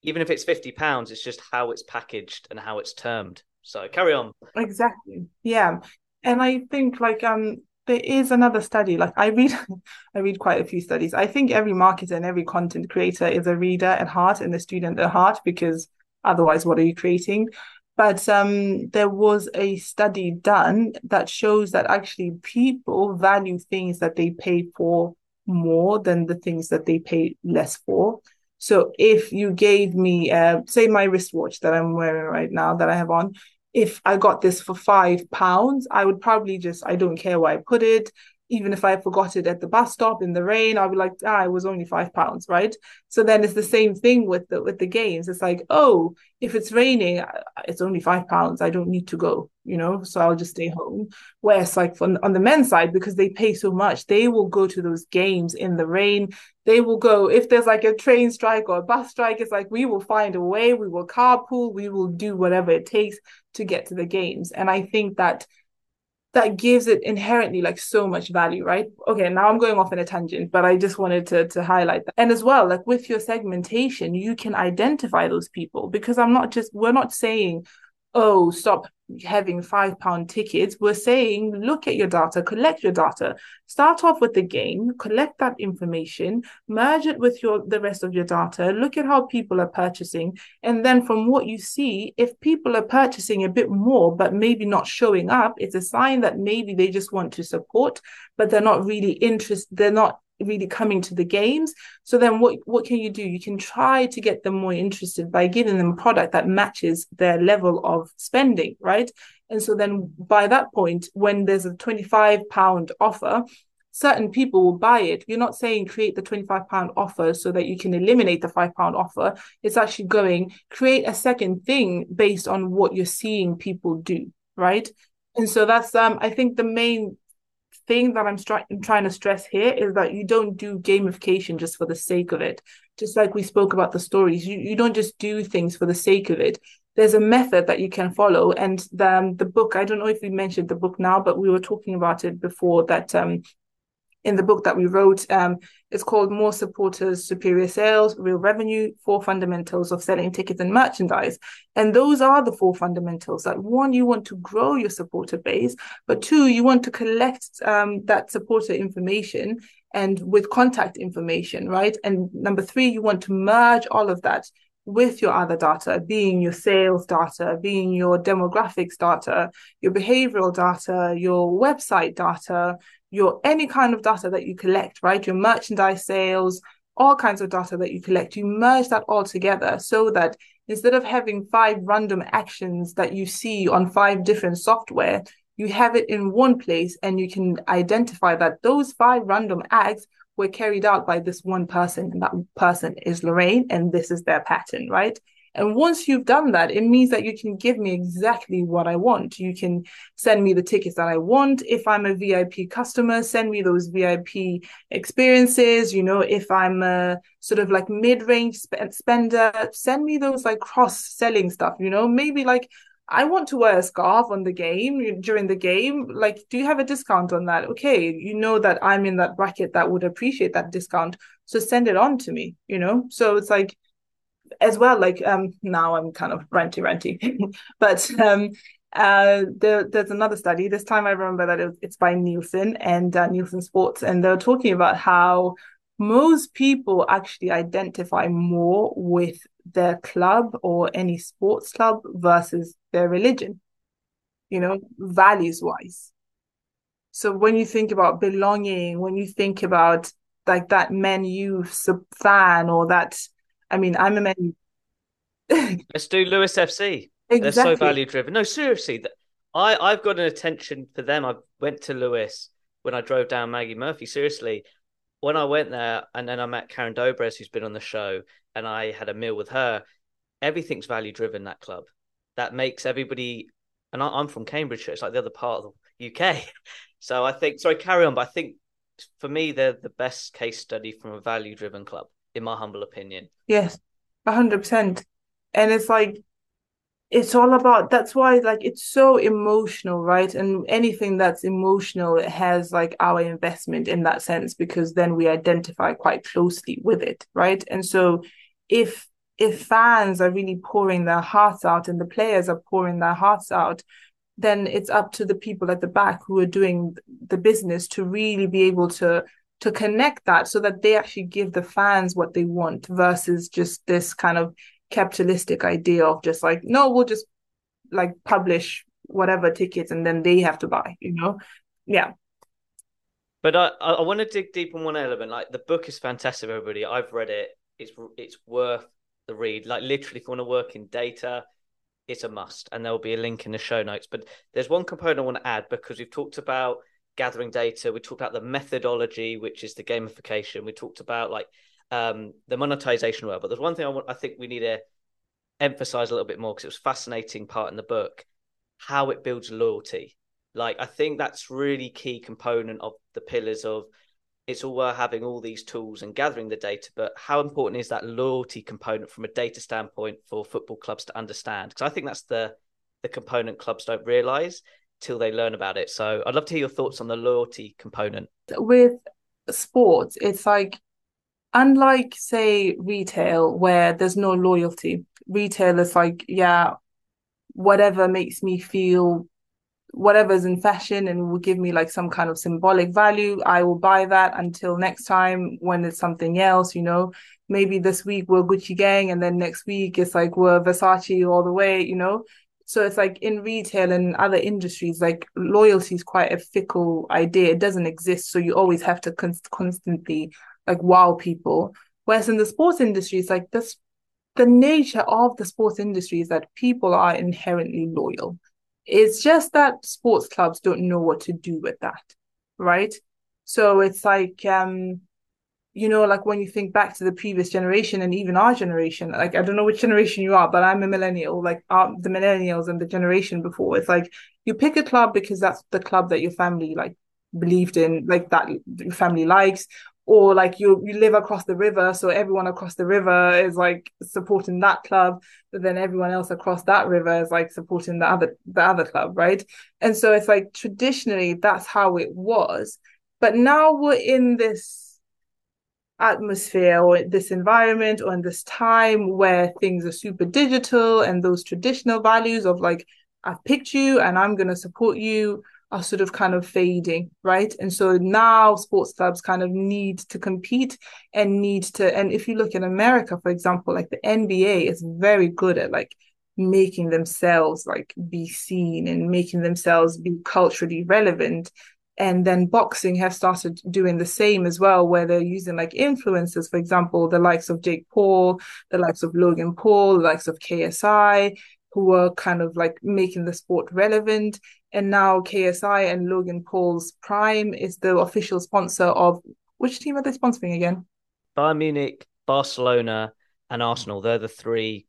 [SPEAKER 1] even if it's fifty pounds. It's just how it's packaged and how it's termed. So carry on.
[SPEAKER 2] Exactly. Yeah, and I think like um there is another study. Like I read, I read quite a few studies. I think every marketer and every content creator is a reader at heart and a student at heart because otherwise, what are you creating? But um, there was a study done that shows that actually people value things that they pay for more than the things that they pay less for. So if you gave me, uh, say, my wristwatch that I'm wearing right now that I have on, if I got this for five pounds, I would probably just, I don't care where I put it even if I forgot it at the bus stop in the rain, I'll be like, ah, it was only five pounds, right? So then it's the same thing with the with the games. It's like, oh, if it's raining, uh, it's only five pounds. I don't need to go, you know, so I'll just stay home. Whereas like on, on the men's side, because they pay so much, they will go to those games in the rain. They will go if there's like a train strike or a bus strike. It's like we will find a way. We will carpool. We will do whatever it takes to get to the games. And I think that that gives it inherently like so much value, right? Okay, now I'm going off in a tangent, but I just wanted to to highlight that. And as well, like with your segmentation, you can identify those people because I'm not just we're not saying, oh, stop having five pound tickets. We're saying, look at your data, collect your data, start off with the game, collect that information, merge it with your the rest of your data, look at how people are purchasing. And then from what you see, if people are purchasing a bit more, but maybe not showing up, it's a sign that maybe they just want to support, but they're not really interested, they're not really coming to the games. So then what what can you do? You can try to get them more interested by giving them a product that matches their level of spending, right? And so then by that point, when there's a 25 pound offer, certain people will buy it. You're not saying create the 25 pound offer so that you can eliminate the five pound offer. It's actually going create a second thing based on what you're seeing people do, right? And so that's um I think the main thing that I'm, stri- I'm trying to stress here is that you don't do gamification just for the sake of it. Just like we spoke about the stories, you, you don't just do things for the sake of it. There's a method that you can follow. And the, um, the book, I don't know if we mentioned the book now, but we were talking about it before that um, in the book that we wrote. Um, it's called More Supporters, Superior Sales, Real Revenue, Four Fundamentals of Selling Tickets and Merchandise. And those are the four fundamentals that one, you want to grow your supporter base, but two, you want to collect um, that supporter information and with contact information, right? And number three, you want to merge all of that with your other data, being your sales data, being your demographics data, your behavioral data, your website data, your any kind of data that you collect, right? Your merchandise sales, all kinds of data that you collect, you merge that all together so that instead of having five random actions that you see on five different software, you have it in one place and you can identify that those five random acts were carried out by this one person and that person is Lorraine and this is their pattern, right? And once you've done that, it means that you can give me exactly what I want. You can send me the tickets that I want. If I'm a VIP customer, send me those VIP experiences. You know, if I'm a sort of like mid range sp- spender, send me those like cross selling stuff. You know, maybe like I want to wear a scarf on the game during the game. Like, do you have a discount on that? Okay, you know that I'm in that bracket that would appreciate that discount. So send it on to me, you know? So it's like, as well, like um now I'm kind of ranty ranty, but um uh there, there's another study. This time I remember that it, it's by Nielsen and uh, Nielsen Sports, and they're talking about how most people actually identify more with their club or any sports club versus their religion, you know, values wise. So when you think about belonging, when you think about like that Man U fan or that I mean, I'm a man.
[SPEAKER 1] Let's do Lewes FC. Exactly. They're so value driven. No, seriously, I I've got an attention for them. I went to Lewes when I drove down Maggie Murphy. Seriously, when I went there, and then I met Karen Dobres, who's been on the show, and I had a meal with her. Everything's value driven. That club that makes everybody. And I, am from Cambridgeshire. It's like the other part of the UK. So I think. Sorry, carry on. But I think for me, they're the best case study from a value driven club in my humble opinion.
[SPEAKER 2] Yes, hundred percent. And it's like it's all about that's why like it's so emotional right and anything that's emotional it has like our investment in that sense because then we identify quite closely with it right and so if if fans are really pouring their hearts out and the players are pouring their hearts out then it's up to the people at the back who are doing the business to really be able to to connect that so that they actually give the fans what they want versus just this kind of capitalistic idea of just like no we'll just like publish whatever tickets and then they have to buy you know? Yeah.
[SPEAKER 1] But i i want to dig deep on one element like the book is fantastic everybody. I've read it. It's it's worth the read. Like literally if you want to work in data it's a must and there'll be a link in the show notes. But there's one component i want to add because we've talked about gathering data. We talked about the methodology, which is the gamification. We talked about like um, the monetization well. But there's one thing I want, I think we need to emphasize a little bit more because it was a fascinating part in the book, how it builds loyalty. Like I think that's really key component of the pillars of it's all well having all these tools and gathering the data, but how important is that loyalty component from a data standpoint for football clubs to understand? Because I think that's the the component clubs don't realize till they learn about it. So I'd love to hear your thoughts on the loyalty component.
[SPEAKER 2] With sports, it's like unlike say retail where there's no loyalty. Retail is like, yeah, whatever makes me feel whatever's in fashion and will give me like some kind of symbolic value, I will buy that until next time when it's something else, you know. Maybe this week we're Gucci gang and then next week it's like we're Versace all the way, you know. So it's like in retail and other industries, like loyalty is quite a fickle idea. It doesn't exist. So you always have to con- constantly like wow people. Whereas in the sports industry, it's like this the nature of the sports industry is that people are inherently loyal. It's just that sports clubs don't know what to do with that. Right. So it's like um you know, like when you think back to the previous generation and even our generation, like I don't know which generation you are, but I'm a millennial, like our, the millennials and the generation before. It's like you pick a club because that's the club that your family like believed in, like that your family likes, or like you you live across the river, so everyone across the river is like supporting that club, but then everyone else across that river is like supporting the other the other club, right? And so it's like traditionally that's how it was, but now we're in this atmosphere or this environment or in this time where things are super digital and those traditional values of like I've picked you and I'm going to support you are sort of kind of fading, right? And so now sports clubs kind of need to compete and need to. And if you look in America, for example, like the NBA is very good at like making themselves like be seen and making themselves be culturally relevant and then boxing have started doing the same as well, where they're using like influencers, for example, the likes of Jake Paul, the likes of Logan Paul, the likes of KSI, who are kind of like making the sport relevant. And now KSI and Logan Paul's Prime is the official sponsor of which team are they sponsoring again?
[SPEAKER 1] Bayern Munich, Barcelona, and Arsenal. They're the three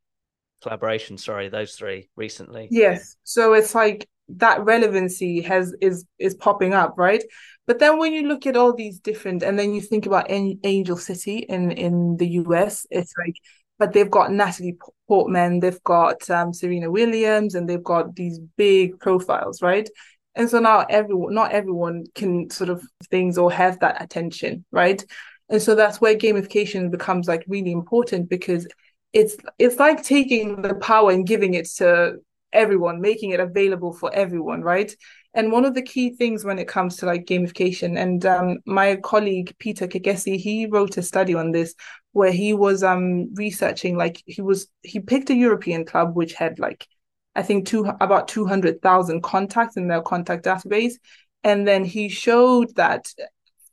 [SPEAKER 1] collaborations. Sorry, those three recently.
[SPEAKER 2] Yes. So it's like that relevancy has is is popping up, right? But then when you look at all these different, and then you think about Angel City in in the US, it's like, but they've got Natalie Portman, they've got um, Serena Williams, and they've got these big profiles, right? And so now everyone, not everyone can sort of things or have that attention, right? And so that's where gamification becomes like really important because it's it's like taking the power and giving it to everyone, making it available for everyone, right? And one of the key things when it comes to like gamification, and um, my colleague Peter Kegesi, he wrote a study on this where he was um researching like he was he picked a European club which had like I think two about two hundred thousand contacts in their contact database, and then he showed that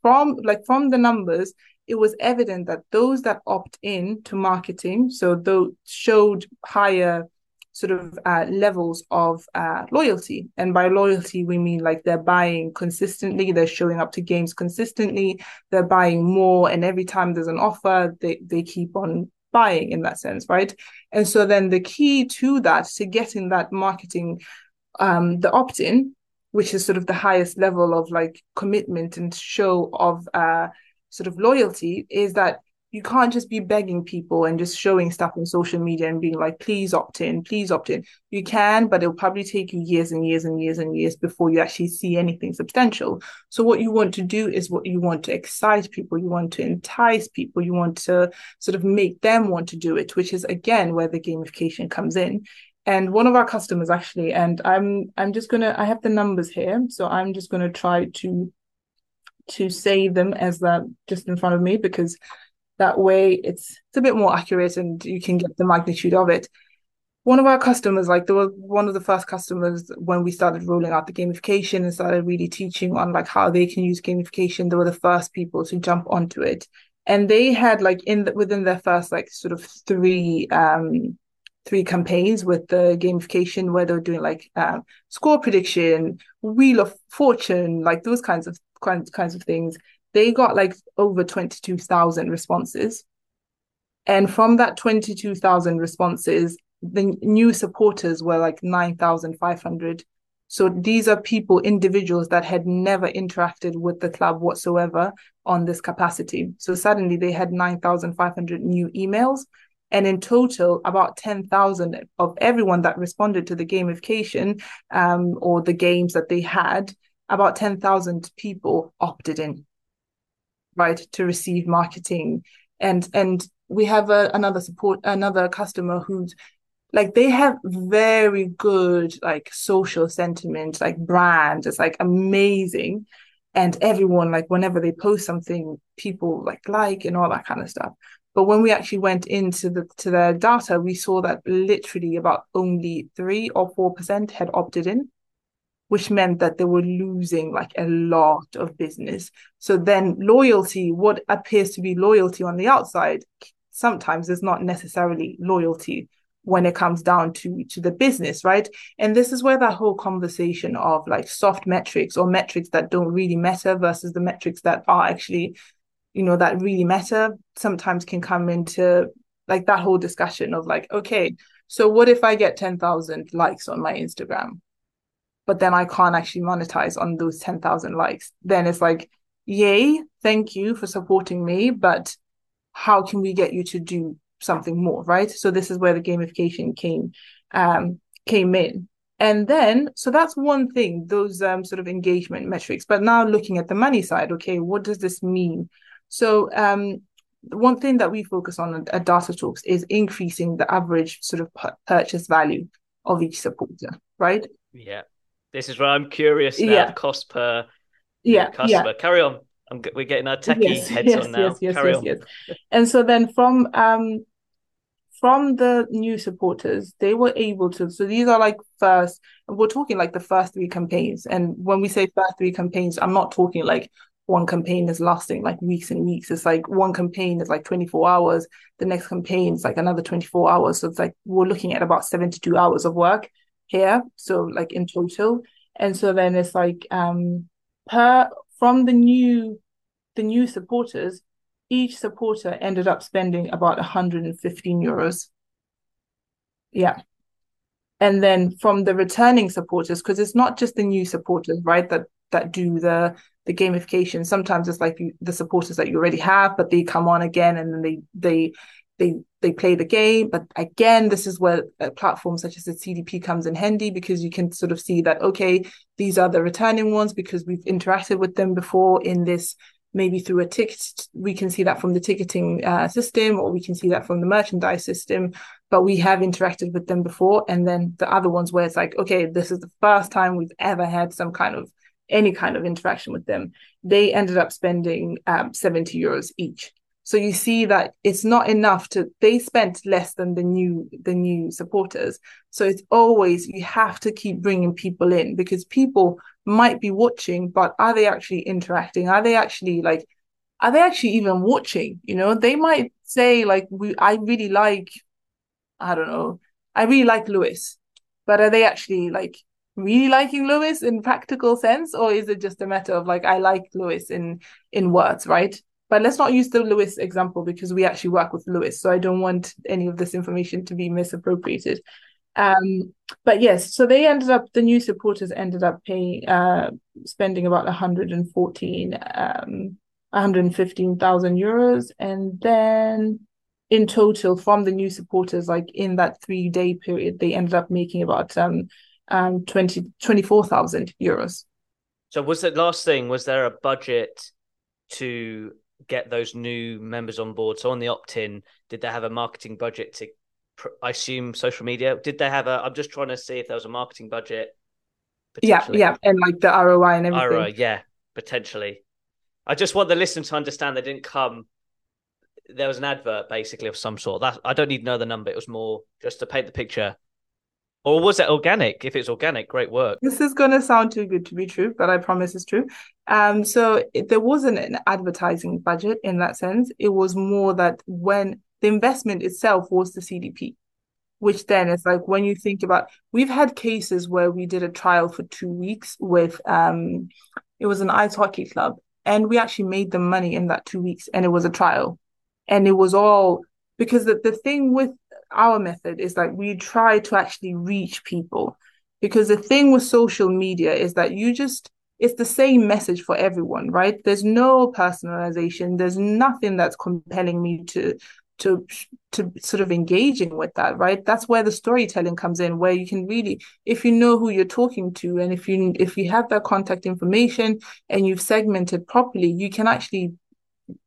[SPEAKER 2] from like from the numbers it was evident that those that opt in to marketing so those showed higher sort of uh, levels of uh, loyalty. And by loyalty, we mean like they're buying consistently, they're showing up to games consistently, they're buying more, and every time there's an offer, they they keep on buying in that sense, right? And so then the key to that, to getting that marketing, um, the opt-in, which is sort of the highest level of like commitment and show of uh sort of loyalty, is that you can't just be begging people and just showing stuff on social media and being like, please opt in, please opt in. You can, but it'll probably take you years and years and years and years before you actually see anything substantial. So, what you want to do is what you want to excite people, you want to entice people, you want to sort of make them want to do it, which is again where the gamification comes in. And one of our customers actually, and I'm I'm just gonna I have the numbers here, so I'm just gonna try to to say them as that just in front of me because that way it's it's a bit more accurate and you can get the magnitude of it. One of our customers, like there was one of the first customers when we started rolling out the gamification and started really teaching on like how they can use gamification, they were the first people to jump onto it. And they had like in the, within their first like sort of three um three campaigns with the gamification where they were doing like um, score prediction, wheel of fortune, like those kinds of kinds kinds of things they got like over 22,000 responses. And from that 22,000 responses, the new supporters were like 9,500. So these are people, individuals that had never interacted with the club whatsoever on this capacity. So suddenly they had 9,500 new emails. And in total, about 10,000 of everyone that responded to the gamification um, or the games that they had, about 10,000 people opted in right to receive marketing. And and we have a, another support another customer who's like they have very good like social sentiment like brand it's like amazing. And everyone like whenever they post something people like like and all that kind of stuff. But when we actually went into the to their data we saw that literally about only 3 or 4% had opted in which meant that they were losing like a lot of business. So then loyalty, what appears to be loyalty on the outside, sometimes is not necessarily loyalty when it comes down to to the business right and this is where that whole conversation of like soft metrics or metrics that don't really matter versus the metrics that are actually you know that really matter sometimes can come into like that whole discussion of like okay so what if i get 10,000 likes on my instagram but then I can't actually monetize on those 10,000 likes. Then it's like, yay, thank you for supporting me, but how can we get you to do something more, right? So this is where the gamification came um, came in. And then, so that's one thing, those um, sort of engagement metrics. But now looking at the money side, okay, what does this mean? So um, one thing that we focus on at, Data Talks is increasing the average sort of purchase value of each supporter, right?
[SPEAKER 1] Yeah. This is where I'm curious now. Yeah. cost per
[SPEAKER 2] yeah
[SPEAKER 1] customer.
[SPEAKER 2] Yeah.
[SPEAKER 1] Carry on. I'm, we're getting our techie yes, heads
[SPEAKER 2] yes,
[SPEAKER 1] on now.
[SPEAKER 2] Yes, yes,
[SPEAKER 1] Carry
[SPEAKER 2] yes,
[SPEAKER 1] on.
[SPEAKER 2] yes. And so then from um from the new supporters, they were able to. So these are like first, we're talking like the first three campaigns. And when we say first three campaigns, I'm not talking like one campaign is lasting like weeks and weeks. It's like one campaign is like 24 hours. The next campaign is like another 24 hours. So it's like we're looking at about 72 hours of work here. So like in total. And so then it's like um per from the new the new supporters, each supporter ended up spending about 115 euros. Yeah. And then from the returning supporters, because it's not just the new supporters, right, that that do the the gamification. Sometimes it's like you, the supporters that you already have, but they come on again and then they they they they play the game. But again, this is where a platform such as the CDP comes in handy because you can sort of see that okay, these are the returning ones because we've interacted with them before in this maybe through a ticket we can see that from the ticketing uh, system or we can see that from the merchandise system but we have interacted with them before and then the other ones where it's like okay this is the first time we've ever had some kind of any kind of interaction with them, they ended up spending um, 70 euros each. So you see that it's not enough to they spent less than the new the new supporters. So it's always you have to keep bringing people in because people might be watching, but are they actually interacting? Are they actually like are they actually even watching? You know, they might say like we I really like I don't know, I really like Lewes, but are they actually like really liking Lewes in practical sense, or is it just a matter of like I like Lewes in in words, right? But let's not use the Lewes example because we actually work with Lewes, so I don't want any of this information to be misappropriated. Um, but yes, so they ended up the new supporters ended up paying uh spending about 114 um 115,000 euros and then in total from the new supporters like in that 3 day period they ended up making about um um, 20, 24,000 euros.
[SPEAKER 1] So was the last thing, was there a budget to get those new members on board? So on the opt-in, did they have a marketing budget to, I assume social media? Did they have a, I'm just trying to see if there was a marketing budget.
[SPEAKER 2] Yeah, yeah. And like the ROI and everything. ROI,
[SPEAKER 1] yeah, potentially. I just want the listener to understand they didn't come there was an advert basically of some sort. That I don't need to know the number. It was more just to paint the picture. Or was it organic? If it's organic, great work.
[SPEAKER 2] This is going to sound too good to be true, but I promise it's true. Um, so it, there wasn't an advertising budget in that sense. It was more that when the investment itself was the CDP, which then is like when you think about, we've had cases where we did a trial for two weeks with, um, it was an ice hockey club, and we actually made them money in that two weeks, and it was a trial, and it was all because the, the thing with our method is like we try to actually reach people. Because the thing with social media is that you just it's the same message for everyone right? There's no personalization. There's nothing that's compelling me to to to sort of engaging with that right? That's where the storytelling comes in where you can really if you know who you're talking to and if you if you have their contact information and you've segmented properly you can actually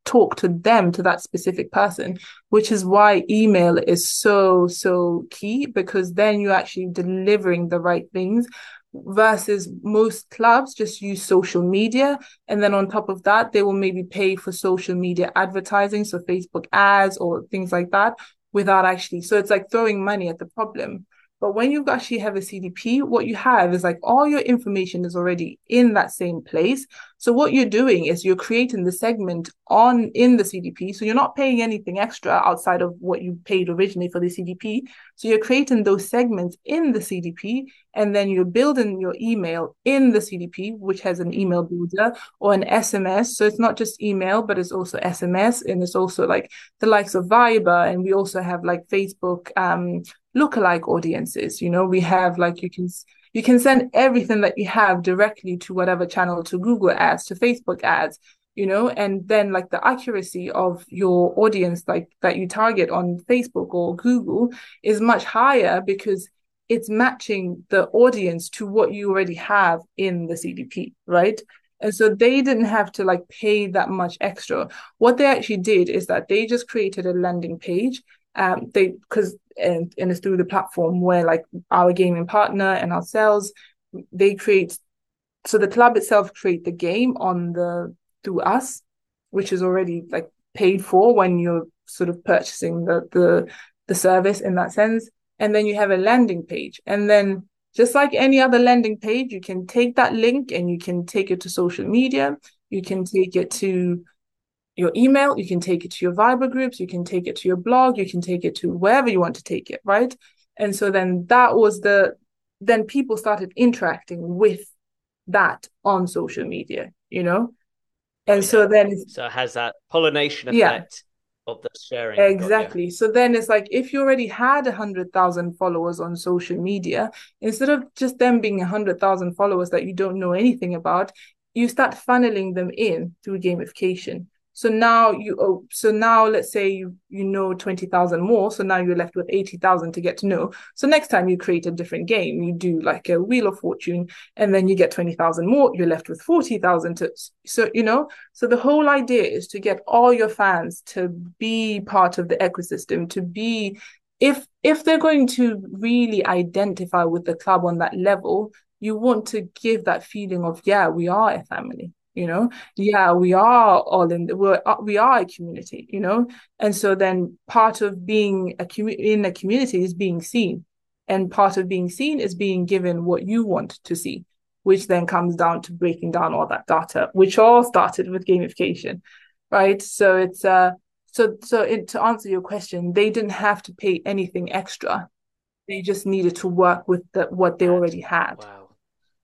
[SPEAKER 2] talk to them to that specific person which is why email is so so key because then you're actually delivering the right things versus most clubs just use social media and then on top of that they will maybe pay for social media advertising so facebook ads or things like that without actually so it's like throwing money at the problem but when you actually have a CDP, what you have is like all your information is already in that same place. So what you're doing is you're creating the segment on in the CDP. So you're not paying anything extra outside of what you paid originally for the CDP. So you're creating those segments in the CDP and then you're building your email in the CDP, which has an email builder or an SMS. So it's not just email, but it's also SMS and it's also like the likes of Viber. And we also have like Facebook um, lookalike audiences. You know, we have like you can you can send everything that you have directly to whatever channel, to Google ads, to Facebook ads, you know, and then like the accuracy of your audience, like that you target on Facebook or Google, is much higher because it's matching the audience to what you already have in the CDP, right? And so they didn't have to like pay that much extra. What they actually did is that they just created a landing page um they because and, and it's through the platform where like our gaming partner and ourselves they create so the club itself create the game on the through us which is already like paid for when you're sort of purchasing the the the service in that sense. And then you have a landing page. And then just like any other landing page, you can take that link and you can take it to social media. You can take it to your email, you can take it to your Viber groups, you can take it to your blog, you can take it to wherever you want to take it, right? And so then that was the then people started interacting with that on social media, you know? And yeah. so then
[SPEAKER 1] so it has that pollination effect yeah. of the sharing.
[SPEAKER 2] Exactly. So then it's like if you already had a hundred thousand followers on social media, instead of just them being a hundred thousand followers that you don't know anything about, you start funneling them in through gamification. So now you oh, so now let's say you you know 20,000 more. So now you're left with 80,000 to get to know. So next time you create a different game, you do like a Wheel of Fortune and then you get 20,000 more, you're left with 40,000 to so you know, so the whole idea is to get all your fans to be part of the ecosystem, to be if if they're going to really identify with the club on that level, you want to give that feeling of yeah, we are a family you know? Yeah we are all in the, we're, uh, we are a community you know? And so then part of being a commu- in a community is being seen. And part of being seen is being given what you want to see which then comes down to breaking down all that data which all started with gamification right? So it's uh so so it, to answer your question they didn't have to pay anything extra. They just needed to work with the, what they already had.
[SPEAKER 1] Wow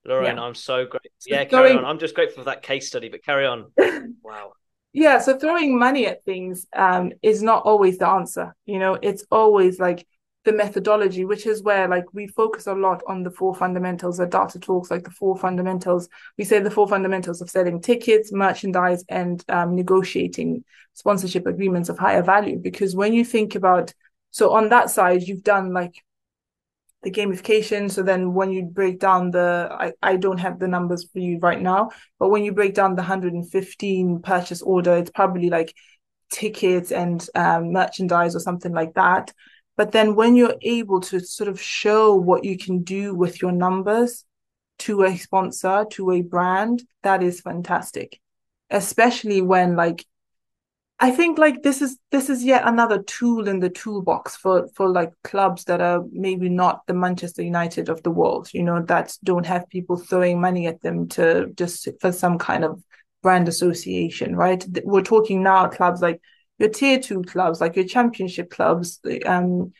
[SPEAKER 1] Lorraine, yeah. I'm so grateful. Yeah, carry on. I'm just grateful for that case study, but carry on. wow.
[SPEAKER 2] Yeah, so throwing money at things um, is not always the answer. You know, it's always like the methodology, which is where like we focus a lot on the four fundamentals. The data talks like the four fundamentals. We say the four fundamentals of selling tickets, merchandise, and um, negotiating sponsorship agreements of higher value. Because when you think about, so on that side, you've done like the gamification. So then when you break down the, I, I don't have the numbers for you right now, but when you break down the 115 purchase order, it's probably like tickets and um, merchandise or something like that. But then when you're able to sort of show what you can do with your numbers to a sponsor, to a brand, that is fantastic. Especially when like I think like this is this is yet another tool in the toolbox for for like clubs that are maybe not the Manchester United of the world, you know, that don't have people throwing money at them to just for some kind of brand association, right? We're talking now clubs like your tier two clubs, like your championship clubs, um,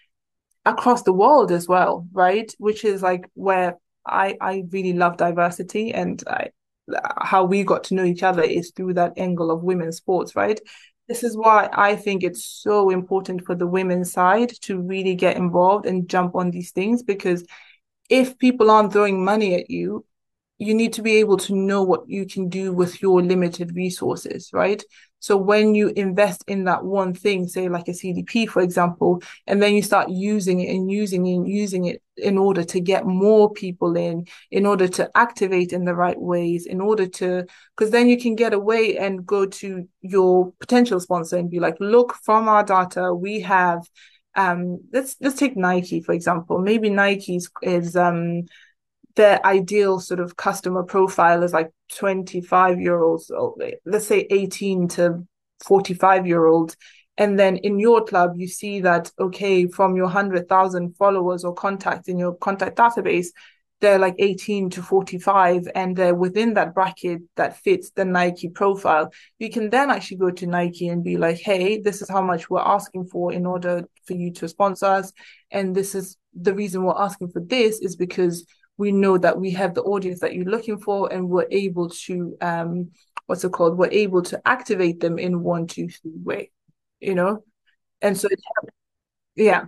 [SPEAKER 2] across the world as well, right? Which is like where I I really love diversity and I how we got to know each other is through that angle of women's sports, right? This is why I think it's so important for the women's side to really get involved and jump on these things because if people aren't throwing money at you, you need to be able to know what you can do with your limited resources, right? So when you invest in that one thing, say like a CDP, for example, and then you start using it and using it and using it in order to get more people in, in order to activate in the right ways, in order to, because then you can get away and go to your potential sponsor and be like, look, from our data, we have, um, let's let's take Nike for example. Maybe Nike's is um their ideal sort of customer profile is like 25 year olds, let's say 18 to 45 year olds. And then in your club, you see that, okay, from your 100,000 followers or contacts in your contact database, they're like 18 to 45 and they're within that bracket that fits the Nike profile. You can then actually go to Nike and be like, hey, this is how much we're asking for in order for you to sponsor us. And this is the reason we're asking for this is because we know that we have the audience that you're looking for and we're able to um what's it called? We're able to activate them in one two three way you know? And so yeah.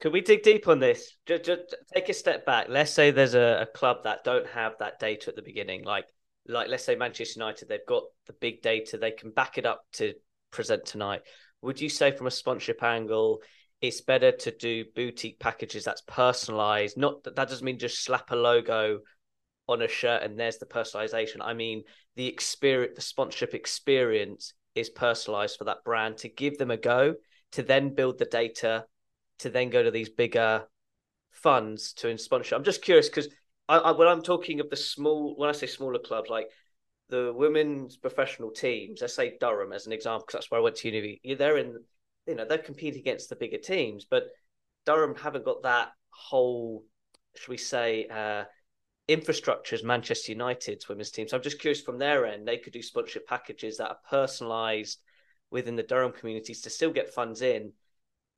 [SPEAKER 1] Could we dig deep on this? Just, just take a step back. Let's say there's a, a club that don't have that data at the beginning. Like like let's say manchester united they've got the big data. They can back it up to present tonight. Would you say from a sponsorship angle it's better to do boutique packages that's personalized. Not that that doesn't mean just slap a logo on a shirt and there's the personalization. I mean the experience, the sponsorship experience is personalized for that brand to give them a go, to then build the data, to then go to these bigger funds to sponsor. I'm just curious because I, I, when I'm talking of the small, when I say smaller clubs, like the women's professional teams, let's say Durham as an example, because that's where I went to uni. They're in you know, they're competing against the bigger teams, but Durham haven't got that whole, should we say, uh, infrastructure as Manchester United's women's team. So I'm just curious from their end, they could do sponsorship packages that are personalised within the Durham communities to still get funds in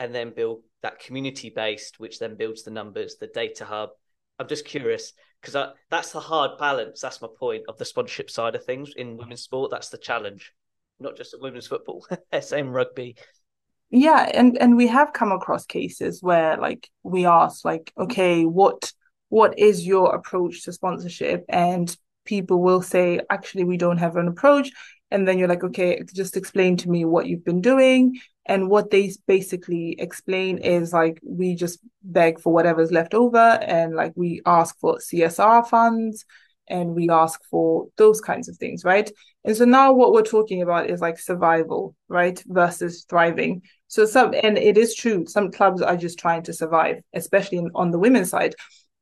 [SPEAKER 1] and then build that community based, which then builds the numbers, the data hub. I'm just curious because that's the hard balance. That's my point of the sponsorship side of things in women's sport. That's the challenge, not just in women's football, same rugby.
[SPEAKER 2] Yeah, and and we have come across cases where like we ask like, okay, what what is your approach to sponsorship? And people will say, actually, we don't have an approach. And then you're like, okay, just explain to me what you've been doing. And what they basically explain is like, we just beg for whatever's left over and like we ask for CSR funds and we ask for those kinds of things, right? And so now what we're talking about is like survival, right? Versus thriving. So some, and it is true, some clubs are just trying to survive, especially in, on the women's side.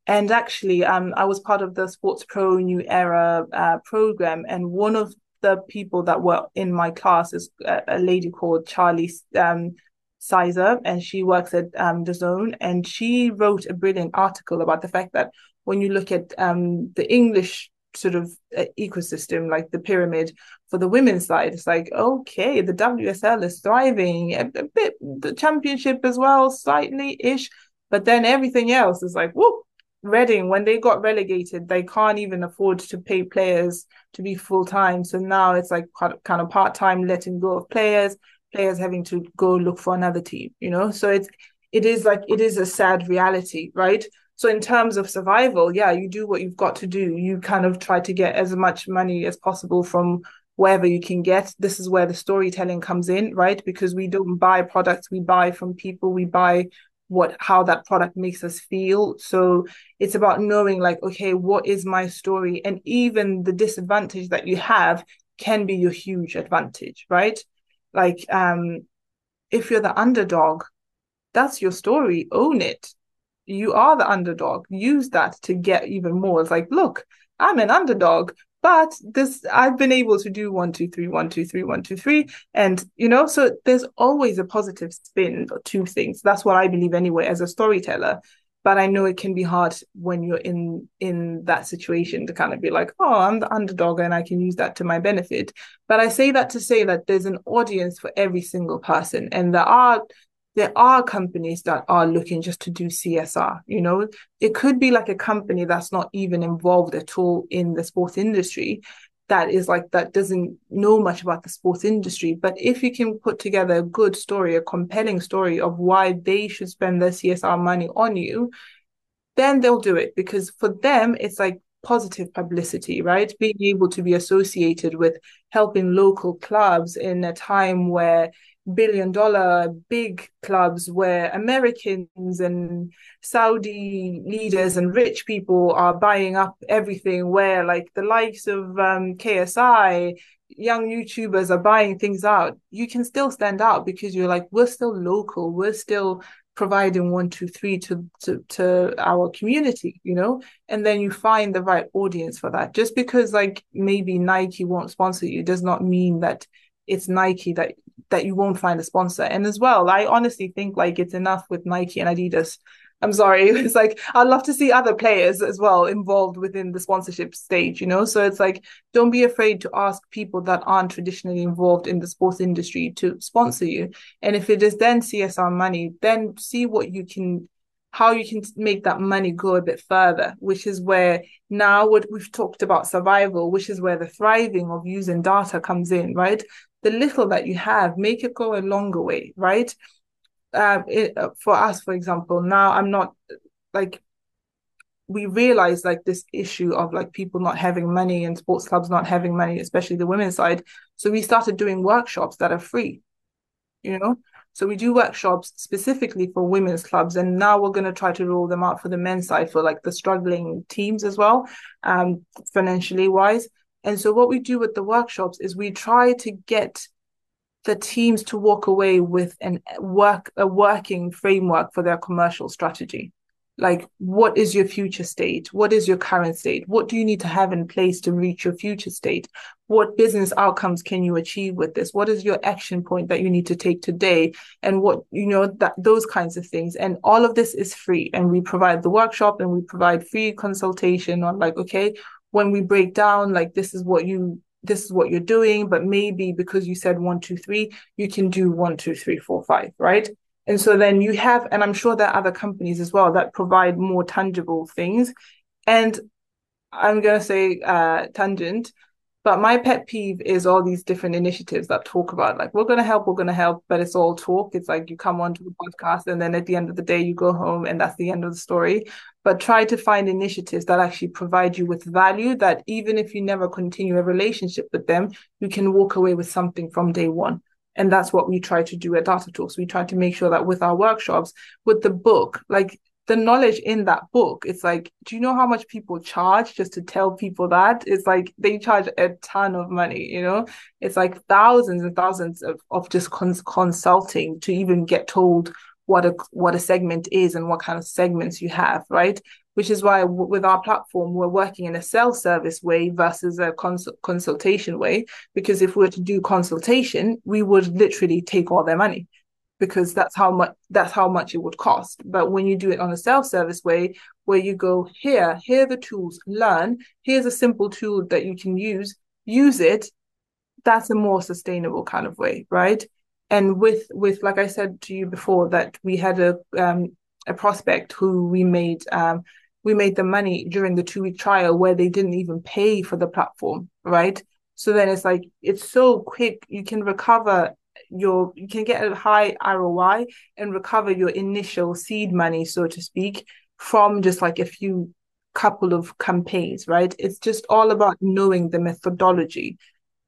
[SPEAKER 2] And actually, um, I was part of the Sports Pro New Era uh, program, and one of the people that were in my class is a, a lady called Charlie um, Sizer, and she works at um, Zone. and she wrote a brilliant article about the fact that when you look at um, the English sort of uh, ecosystem, like the pyramid for the women's side, it's like okay, the WSL is thriving a, a bit, the championship as well, slightly ish, but then everything else is like whoop. Reading, when they got relegated, they can't even afford to pay players to be full time. So now it's like kind of part time, letting go of players, players having to go look for another team. You know, so it's it is like it is a sad reality, right? So in terms of survival, yeah, you do what you've got to do. You kind of try to get as much money as possible from wherever you can get. This is where the storytelling comes in, right? Because we don't buy products, we buy from people, we buy what how that product makes us feel. So it's about knowing like okay what is my story? And even the disadvantage that you have can be your huge advantage right? Like um if you're the underdog that's your story. Own it you are the underdog. Use that to get even more. It's like look i'm an underdog but this i've been able to do one two three one two three one two three. And you know so there's always a positive spin to things. That's what i believe anyway as a storyteller. But i know it can be hard when you're in in that situation to kind of be like oh i'm the underdog and i can use that to my benefit. But i say that to say that there's an audience for every single person. And there are there are companies that are looking just to do CSR. You know, it could be like a company that's not even involved at all in the sports industry that is like that doesn't know much about the sports industry. But if you can put together a good story, a compelling story of why they should spend their CSR money on you, then they'll do it because for them it's like positive publicity, right? Being able to be associated with helping local clubs in a time where billion dollar big clubs where Americans and Saudi leaders and rich people are buying up everything, where like the likes of um, KSI, young YouTubers are buying things out, you can still stand out because you're like, we're still local, we're still providing one, two, three to, to to our community, you know, and then you find the right audience for that. Just because like maybe Nike won't sponsor you does not mean that it's Nike that that you won't find a sponsor. And as well, I honestly think like it's enough with Nike and Adidas. I'm sorry. It's like I'd love to see other players as well involved within the sponsorship stage, you know? So it's like don't be afraid to ask people that aren't traditionally involved in the sports industry to sponsor you. And if it is then CSR money, then see what you can how you can make that money go a bit further, which is where now what we've talked about survival, which is where the thriving of using data comes in, right? The little that you have, make it go a longer way, right? Uh, it, uh, for us, for example, now I'm not like we realize like this issue of like people not having money and sports clubs not having money, especially the women's side. So we started doing workshops that are free, you know. So we do workshops specifically for women's clubs, and now we're going to try to roll them out for the men's side for like the struggling teams as well, um, financially wise. And so what we do with the workshops is we try to get the teams to walk away with an work a working framework for their commercial strategy. like what is your future state? What is your current state? What do you need to have in place to reach your future state? What business outcomes can you achieve with this? What is your action point that you need to take today? And what you know that those kinds of things. And all of this is free. And we provide the workshop and we provide free consultation on like okay when we break down like this is what you this is what you're doing but maybe because you said one two three you can do one two three four five right and so then you have, and I'm sure there are other companies as well that provide more tangible things. And I'm going to say uh, tangent, but my pet peeve is all these different initiatives that talk about like, we're going to help, we're going to help, but it's all talk. It's like you come onto the podcast and then at the end of the day, you go home and that's the end of the story. But try to find initiatives that actually provide you with value that even if you never continue a relationship with them, you can walk away with something from day one. And that's what we try to do at Data Talks. We try to make sure that with our workshops, with the book, like the knowledge in that book, it's like, do you know how much people charge just to tell people that? It's like they charge a ton of money, you know? It's like thousands and thousands of, of just cons- consulting to even get told what a what a segment is and what kind of segments you have, right? which is why w- with our platform we're working in a self-service way versus a cons- consultation way because if we were to do consultation we would literally take all their money because that's how much that's how much it would cost but when you do it on a self-service way where you go here here the tools learn here's a simple tool that you can use use it that's a more sustainable kind of way right and with with like i said to you before that we had a um, a prospect who we made um, we made the money during the two week trial where they didn't even pay for the platform, right? So then it's like it's so quick. You can recover your you can get a high ROI and recover your initial seed money, so to speak, from just like a few couple of campaigns, right? It's just all about knowing the methodology.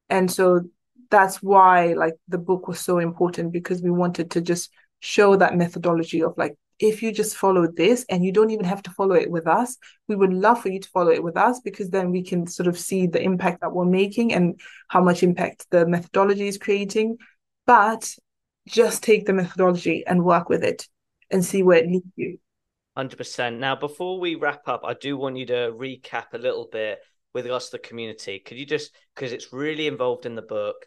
[SPEAKER 2] And so that's why like the book was so important because we wanted to just show that methodology of like if you just follow this and you don't even have to follow it with us, we would love for you to follow it with us because then we can sort of see the impact that we're making and how much impact the methodology is creating. But just take the methodology and work with it and see where it leads you.
[SPEAKER 1] 100%. Now, before we wrap up, I do want you to recap a little bit with us, the community. Could you just, because it's really involved in the book,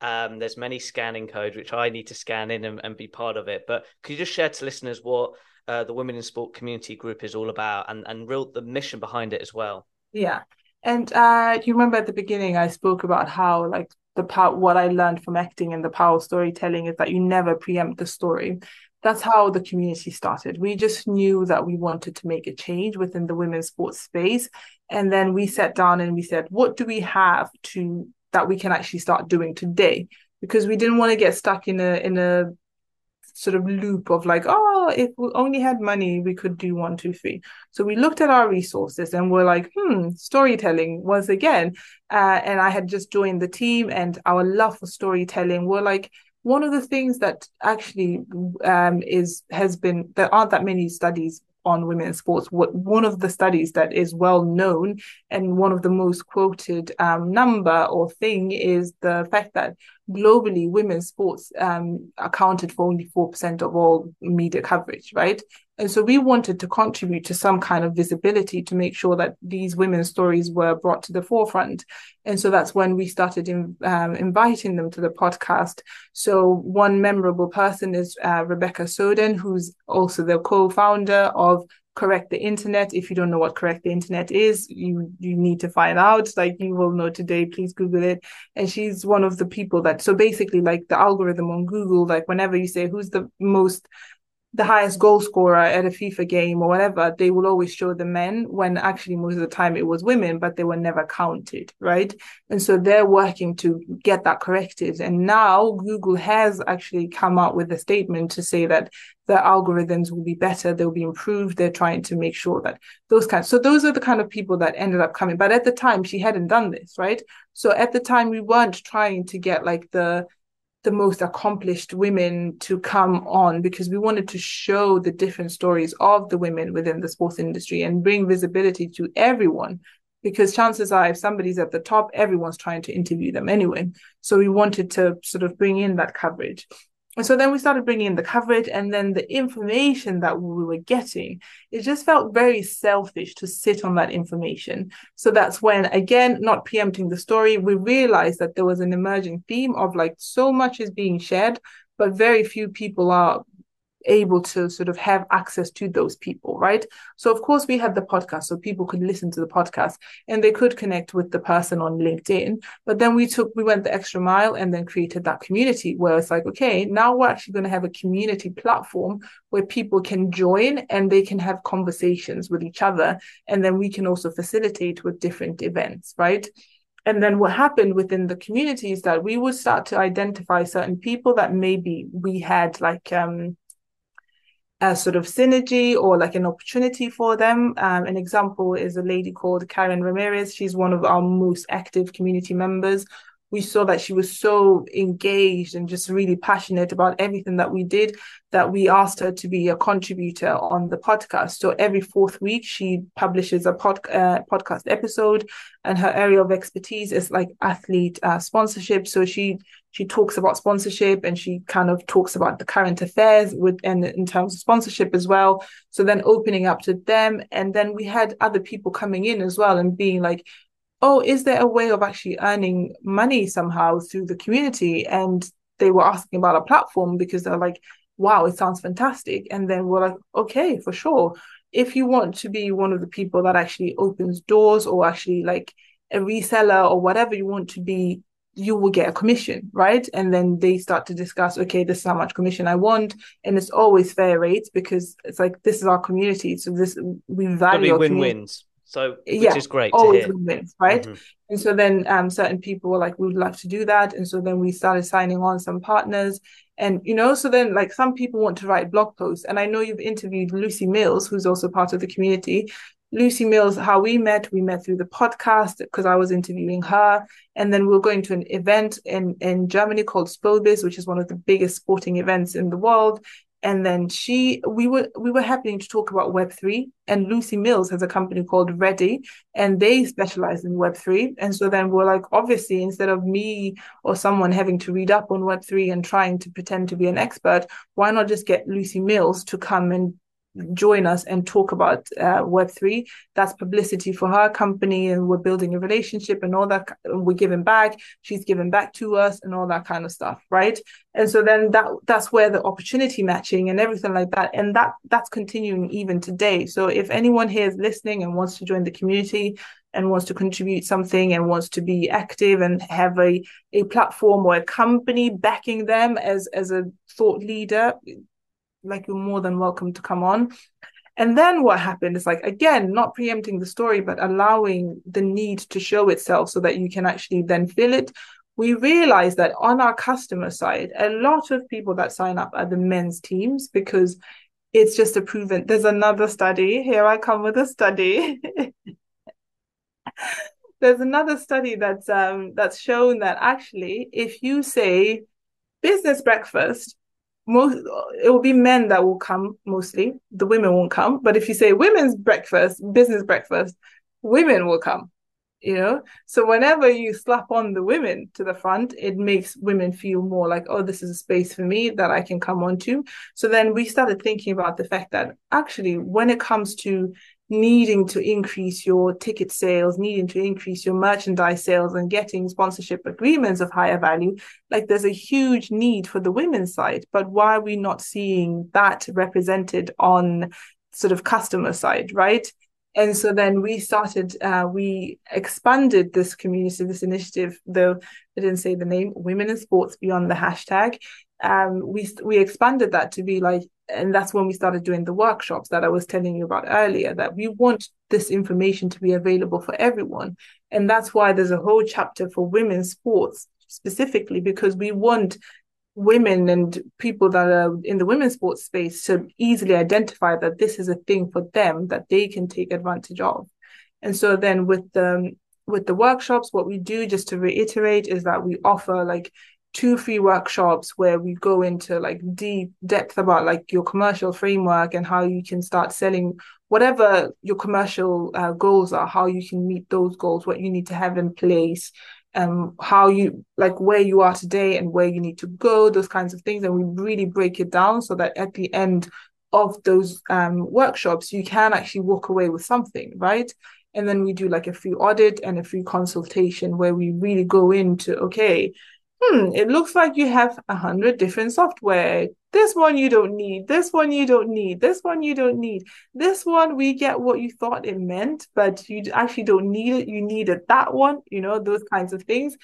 [SPEAKER 1] um, there's many scanning codes which I need to scan in and, and, be part of it. But could you just share to listeners what uh, the Women in Sport community group is all about and and real the mission behind it as well?
[SPEAKER 2] Yeah, and uh, you remember at the beginning I spoke about how like the part what I learned from acting and the power of storytelling is that you never preempt the story. That's how the community started. We just knew that we wanted to make a change within the women's sports space. And then we sat down and we said, what do we have to that we can actually start doing today because we didn't want to get stuck in a in a sort of loop of like oh if we only had money we could do one two three so we looked at our resources and we're like hmm storytelling once again uh, and i had just joined the team and our love for storytelling were like one of the things that actually um, is has been there aren't that many studies on women's sports. What one of the studies that is well known and one of the most quoted um, number or thing is the fact that globally women's sports um, accounted for only four percent of all media coverage, right? And so we wanted to contribute to some kind of visibility to make sure that these women's stories were brought to the forefront. And so that's when we started in, um, inviting them to the podcast. So one memorable person is uh, Rebecca Sowden, who's also the co-founder of correct the internet. If you don't know what correct the internet is you you need to find out. Like you will know today. Please google it. And she's one of the people that so basically like the algorithm on google like whenever you say who's the most the highest goal scorer at a FIFA game or whatever, they will always show the men when actually most of the time it was women, but they were never counted, right? And so they're working to get that corrected. And now Google has actually come out with a statement to say that the algorithms will be better, they'll be improved. They're trying to make sure that those kinds. So those are the kind of people that ended up coming. But at the time, she hadn't done this, right? So at the time, we weren't trying to get like the the most accomplished women to come on because we wanted to show the different stories of the women within the sports industry and bring visibility to everyone because chances are if somebody's at the top everyone's trying to interview them anyway. So we wanted to sort of bring in that coverage and so then we started bringing in the coverage and then the information that we were getting. It just felt very selfish to sit on that information. So that's when, again, not preempting the story, we realized that there was an emerging theme of like so much is being shared, but very few people are able to sort of have access to those people, right? So, of course, we had the podcast so people could listen to the podcast and they could connect with the person on LinkedIn. But then we took, we went the extra mile and then created that community where it's like, okay, now we're actually going to have a community platform where people can join and they can have conversations with each other. And then we can also facilitate with different events, right? And then what happened within the community is that we would start to identify certain people that maybe we had like um a sort of synergy or like an opportunity for them. Um, an example is a lady called Karen Ramirez. She's one of our most active community members we saw that she was so engaged and just really passionate about everything that we did that we asked her to be a contributor on the podcast. So every fourth week, she publishes a pod, uh, podcast episode, and her area of expertise is like athlete uh, sponsorship. So she she talks about sponsorship and she kind of talks about the current affairs with and in terms of sponsorship as well. So then opening up to them, and then we had other people coming in as well and being like, oh, is there a way of actually earning money somehow through the community? And they were asking about a platform because they're like, wow, it sounds fantastic. And then we're like, okay, for sure. If you want to be one of the people that actually opens doors or actually like a reseller or whatever you want to be, you will get a commission, right? And then they start to discuss, okay, this is how much commission I want. And it's always fair rates because it's like, this is our community. So this, we value
[SPEAKER 1] win wins. So which yeah, is great
[SPEAKER 2] always win wins, right? Mm-hmm. And so then um, certain people were like, we would love to do that. And so then we started signing on some partners. And you know, so then like some people want to write blog posts. And I know you've interviewed Lucy Mills, who's also part of the community. Lucy Mills, how we met, we met through the podcast because I was interviewing her. And then we are going to an event in, in Germany called SpoBiS, which is one of the biggest sporting events in the world. And then she we were we were happening to talk about web3 and lucy mills has a company called ready and they specialize in web3 and so then we're like obviously instead of me or someone having to read up on web3 and trying to pretend to be an expert why not just get lucy mills to come and join us and talk about uh, Web3. That's publicity for her company, and we're building a relationship and all that. We're giving back. She's giving back to us and all that kind of stuff, right? And so then that that's where the opportunity matching and everything like that, and that that's continuing even today. So if anyone here is listening and wants to join the community, and wants to contribute something and wants to be active and have a, a platform or a company backing them as as a thought leader like you're more than welcome to come on. And then what happened is like, again, not preempting the story, but allowing the need to show itself so that you can actually then feel it. We realized that on our customer side, a lot of people that sign up are the men's teams because it's just a proven. There's another study. Here I come with a study. There's another study that's um that's shown that actually, if you say business breakfast most it will be men that will come mostly. The women won't come. But if you say women's breakfast business breakfast women will come you know? So whenever you slap on the women to the front it makes women feel more like oh this is a space for me that i can come onto. So then we started thinking about the fact that actually when it comes to needing to increase your ticket sales, needing to increase your merchandise sales and getting sponsorship agreements of higher value, like there's a huge need for the women's side. But why are we not seeing that represented on sort of customer side, right? And so then we started, uh, we expanded this community, this initiative, though I didn't say the name, Women in Sports Beyond the Hashtag. Um, we we expanded that to be like and that's when we started doing the workshops that I was telling you about earlier that we want this information to be available for everyone. And that's why there's a whole chapter for women's sports specifically because we want women and people that are in the women's sports space to easily identify that this is a thing for them that they can take advantage of. And so then with the with the workshops what we do just to reiterate is that we offer like two free workshops where we go into like deep depth about like your commercial framework and how you can start selling whatever your commercial uh, goals are how you can meet those goals what you need to have in place um how you like where you are today and where you need to go, those kinds of things. And we really break it down so that at the end of those um, workshops, you can actually walk away with something, right? And then we do like a free audit and a free consultation where we really go into, okay, hmm, it looks like you have a hundred different software. This one you don't need. This one you don't need. This one you don't need. This one we get what you thought it meant, but you actually don't need it. You needed that one, you know, those kinds of things.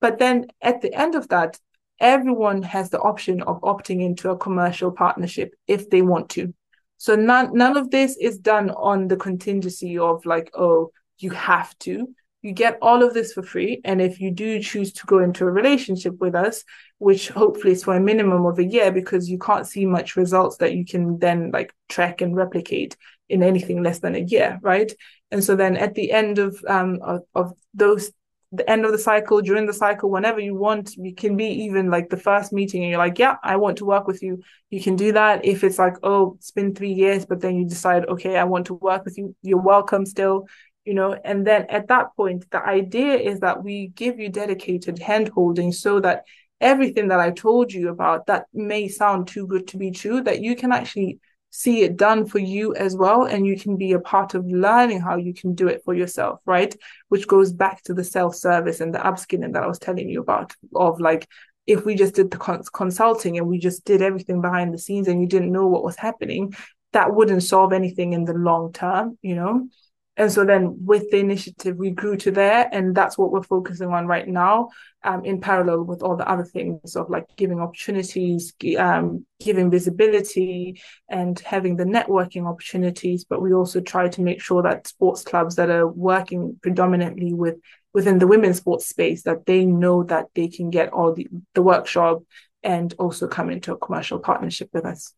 [SPEAKER 2] But then at the end of that, everyone has the option of opting into a commercial partnership if they want to. So none none of this is done on the contingency of like, oh, you have to. You get all of this for free. And if you do choose to go into a relationship with us, which hopefully is for a minimum of a year because you can't see much results that you can then like track and replicate in anything less than a year, right? And so then at the end of um of, of those the end of the cycle, during the cycle, whenever you want. You can be even like the first meeting and you're like, yeah, I want to work with you. You can do that. If it's like, oh, it's been three years, but then you decide, okay, I want to work with you, you're welcome still, you know. And then at that point, the idea is that we give you dedicated handholding so that everything that I told you about that may sound too good to be true, that you can actually see it done for you as well and you can be a part of learning how you can do it for yourself right which goes back to the self-service and the upskilling that i was telling you about of like if we just did the cons- consulting and we just did everything behind the scenes and you didn't know what was happening that wouldn't solve anything in the long term you know and so then with the initiative we grew to there and that's what we're focusing on right now um, in parallel with all the other things of like giving opportunities um, giving visibility and having the networking opportunities. But we also try to make sure that sports clubs that are working predominantly with within the women's sports space that they know that they can get all the, the workshop and also come into a commercial partnership with us.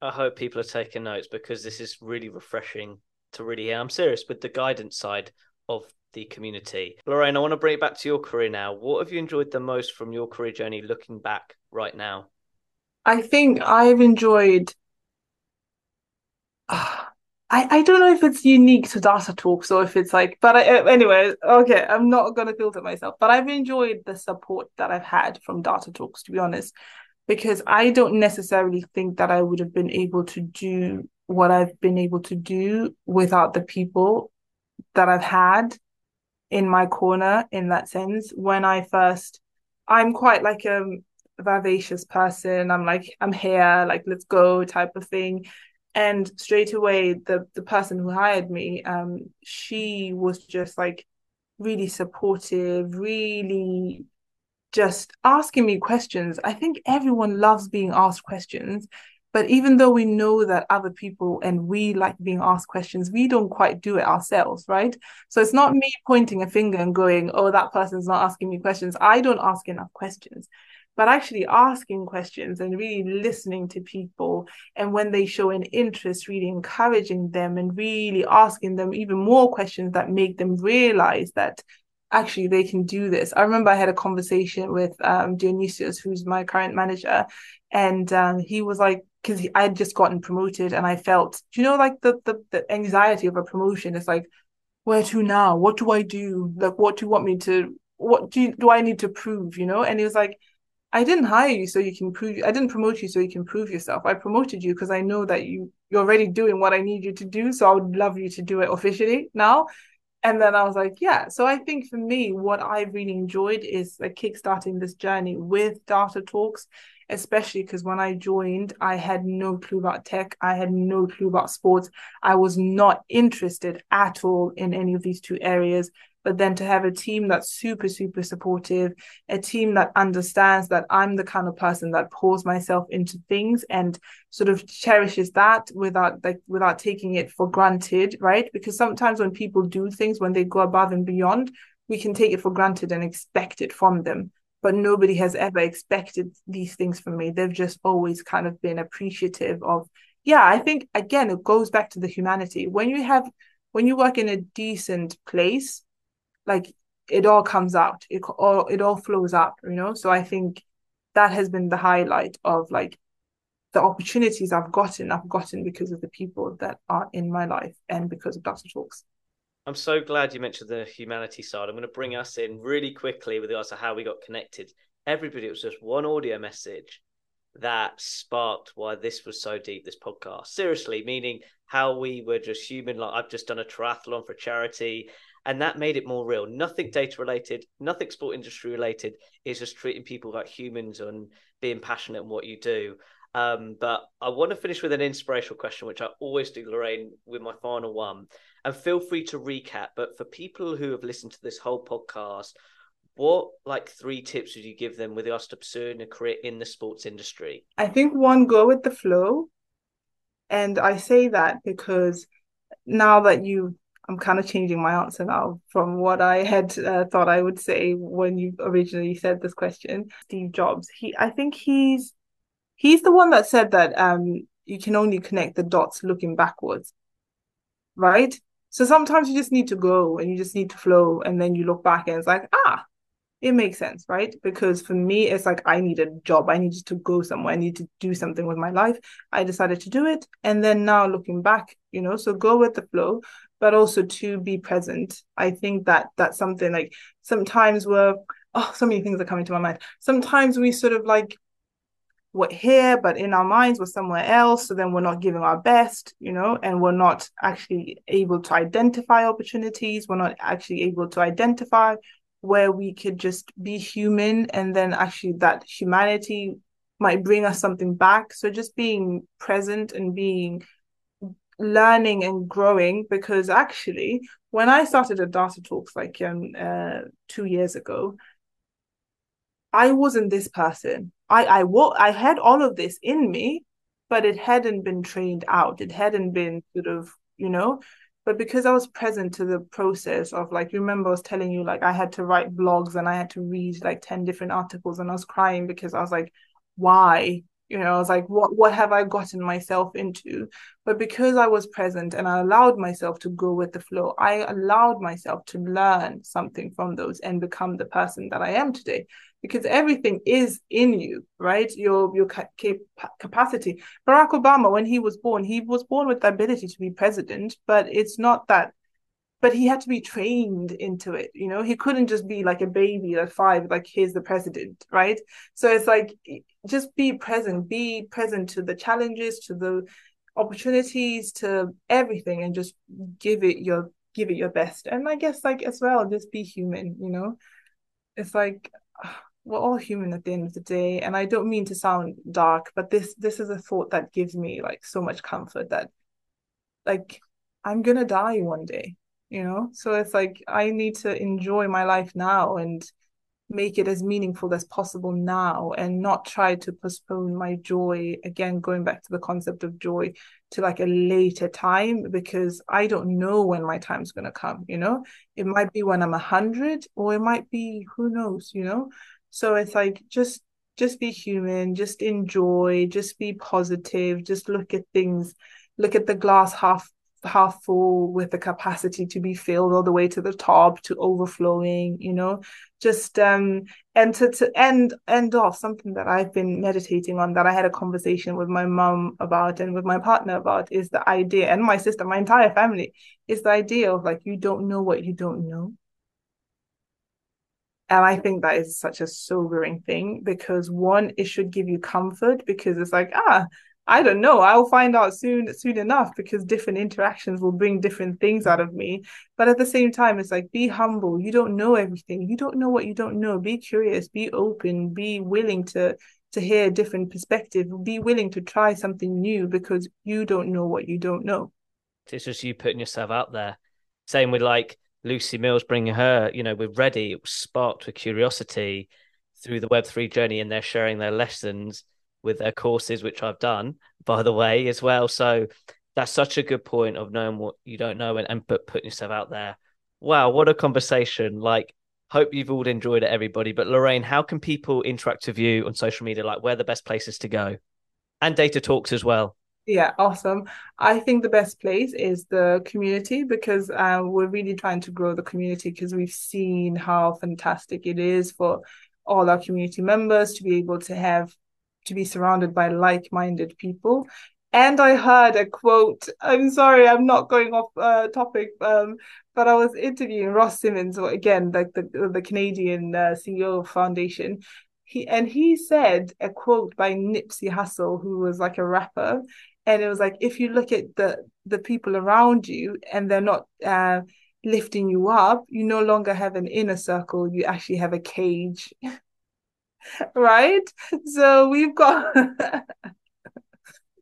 [SPEAKER 1] I hope people are taking notes because this is really refreshing to really hear. I'm serious with the guidance side of the community. Lorraine, I want to bring it back to your career now. What have you enjoyed the most from your career journey looking back right now?
[SPEAKER 2] I think I've enjoyed. Uh, I, I don't know if it's unique to Data Talks or if it's like, but I, anyway, okay, I'm not going to filter myself, but I've enjoyed the support that I've had from Data Talks, to be honest, because I don't necessarily think that I would have been able to do what I've been able to do without the people that I've had in my corner in that sense. When I first, I'm quite like a vivacious person. I'm like, I'm here, like, let's go type of thing. And straight away, the the person who hired me, um, she was just like really supportive, really just asking me questions. I think everyone loves being asked questions. But even though we know that other people and we like being asked questions, we don't quite do it ourselves, right? So it's not me pointing a finger and going, oh, that person's not asking me questions. I don't ask enough questions. But actually asking questions and really listening to people. And when they show an interest, really encouraging them and really asking them even more questions that make them realize that actually they can do this. I remember I had a conversation with um, Dionysius, who's my current manager, and um, he was like, because I had just gotten promoted, and I felt, you know, like the, the the anxiety of a promotion. It's like, where to now? What do I do? Like, what do you want me to? What do you, do I need to prove? You know? And he was like, I didn't hire you so you can prove. I didn't promote you so you can prove yourself. I promoted you because I know that you you're already doing what I need you to do. So I would love you to do it officially now. And then I was like, yeah. So I think for me, what I really enjoyed is like kickstarting this journey with Data Talks especially because when I joined, I had no clue about tech. I had no clue about sports. I was not interested at all in any of these two areas. But then to have a team that's super, super supportive, a team that understands that I'm the kind of person that pours myself into things and sort of cherishes that without like without taking it for granted, right? Because sometimes when people do things, when they go above and beyond, we can take it for granted and expect it from them but nobody has ever expected these things from me. They've just always kind of been appreciative of, yeah, I think again, it goes back to the humanity. When you have, when you work in a decent place, like it all comes out, it all, it all flows up, you know? So I think that has been the highlight of like the opportunities I've gotten, I've gotten because of the people that are in my life and because of Data Talks.
[SPEAKER 1] I'm so glad you mentioned the humanity side. I'm going to bring us in really quickly with regards to how we got connected. Everybody, it was just one audio message that sparked why this was so deep, this podcast. Seriously, meaning how we were just human. Like I've just done a triathlon for charity, and that made it more real. Nothing data related, nothing sport industry related. It's just treating people like humans and being passionate in what you do. Um, but I want to finish with an inspirational question, which I always do, Lorraine, with my final one. And feel free to recap. But for people who have listened to this whole podcast, what like three tips would you give them with regards to pursuing a career in the sports industry?
[SPEAKER 2] I think one, go with the flow. And I say that because now that you, I'm kind of changing my answer now from what I had uh, thought I would say when you originally said this question. Steve Jobs, he, I think he's He's the one that said that um you can only connect the dots looking backwards. Right? So sometimes you just need to go and you just need to flow and then you look back and it's like, ah, it makes sense, right? Because for me, it's like I need a job. I needed to go somewhere. I need to do something with my life. I decided to do it. And then now looking back, you know, so go with the flow, but also to be present. I think that that's something like sometimes we're, oh, so many things are coming to my mind. Sometimes we sort of like we're here, but in our minds we're somewhere else. So then we're not giving our best, you know, and we're not actually able to identify opportunities. We're not actually able to identify where we could just be human and then actually that humanity might bring us something back. So just being present and being learning and growing because actually when I started at Data Talks like um uh, two years ago, I wasn't this person. I I I had all of this in me, but it hadn't been trained out. It hadn't been sort of, you know, but because I was present to the process of like you remember I was telling you like I had to write blogs and I had to read like 10 different articles and I was crying because I was like why? You know i was like what what have i gotten myself into? But because i was present and i allowed myself to go with the flow i allowed myself to learn something from those and become the person that i am today because everything is in you right? Your your cap- capacity. Barack obama when he was born he was born with the ability to be president but it's not that but he had to be trained into it you know? He couldn't just be like a baby at five like here's the president right? So it's like just be present be present to the challenges to the opportunities to everything and just give it your give it your best. And i guess like as well just be human you know? It's like ah, we're all human at the end of the day and i don't mean to sound dark but this this is a thought that gives me like so much comfort that like i'm gonna die one day you know? So it's like i need to enjoy my life now and make it as meaningful as possible now and not try to postpone my joy again going back to the concept of joy to like a later time because i don't know when my time's going to come you know? It might be when i'm a hundred or it might be who knows you know so it's like just just be human just enjoy just be positive just look at things look at the glass half half full with the capacity to be filled all the way to the top to overflowing you know? Just um and to, to end end off something that i've been meditating on that i had a conversation with my mom about and with my partner about is the idea and my sister my entire family is the idea of like you don't know what you don't know and I think that is such a sobering thing because one, it should give you comfort because it's like, ah, I don't know. I'll find out soon, soon enough, because different interactions will bring different things out of me. But at the same time, it's like be humble. You don't know everything. You don't know what you don't know. Be curious. Be open. Be willing to to hear a different perspective. Be willing to try something new because you don't know what you don't know.
[SPEAKER 1] It's just you putting yourself out there. Same with like Lucy Mills bringing her. You know, with Ready, it was sparked with curiosity through the Web three journey, and they're sharing their lessons with their courses, which I've done, by the way, as well. So that's such a good point of knowing what you don't know and, and put, putting yourself out there. Wow, what a conversation. Like, hope you've all enjoyed it, everybody. But Lorraine, how can people interact with you on social media? Like, where the best places to go? And data talks as well.
[SPEAKER 2] Yeah, awesome. I think the best place is the community because uh, we're really trying to grow the community because we've seen how fantastic it is for all our community members to be able to have to be surrounded by like-minded people And I heard a quote. I'm sorry, I'm not going off uh, topic, um, but I was interviewing Ross Simmonds, again, like the the Canadian uh, CEO of Foundation. He and he said a quote by Nipsey Hussle, who was like a rapper, and it was like if you look at the the people around you and they're not uh, lifting you up, you no longer have an inner circle. You actually have a cage, right? So we've got.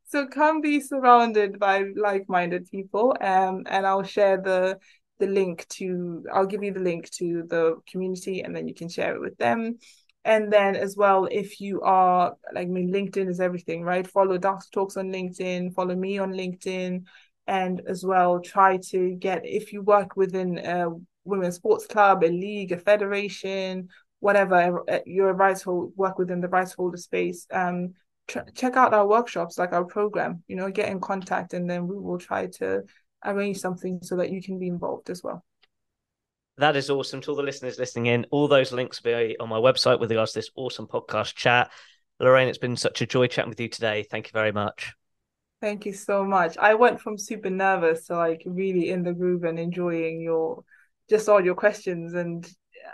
[SPEAKER 2] so come be surrounded by like-minded people um and i'll share the the link to i'll give you the link to the community and then you can share it with them and then as well if you are like I mean LinkedIn is everything right follow Data Talks on LinkedIn follow me on LinkedIn and as well try to get if you work within a women's sports club a league a federation whatever uh, you're a rights hold work within the rights holder space um check out our workshops, like our program, you know, get in contact and then we will try to arrange something so that you can be involved as well.
[SPEAKER 1] That is awesome. To all the listeners listening in, all those links will be on my website with regards to this awesome podcast chat. Lorraine, it's been such a joy chatting with you today. Thank you very much.
[SPEAKER 2] Thank you so much. I went from super nervous to like really in the groove and enjoying your just all your questions and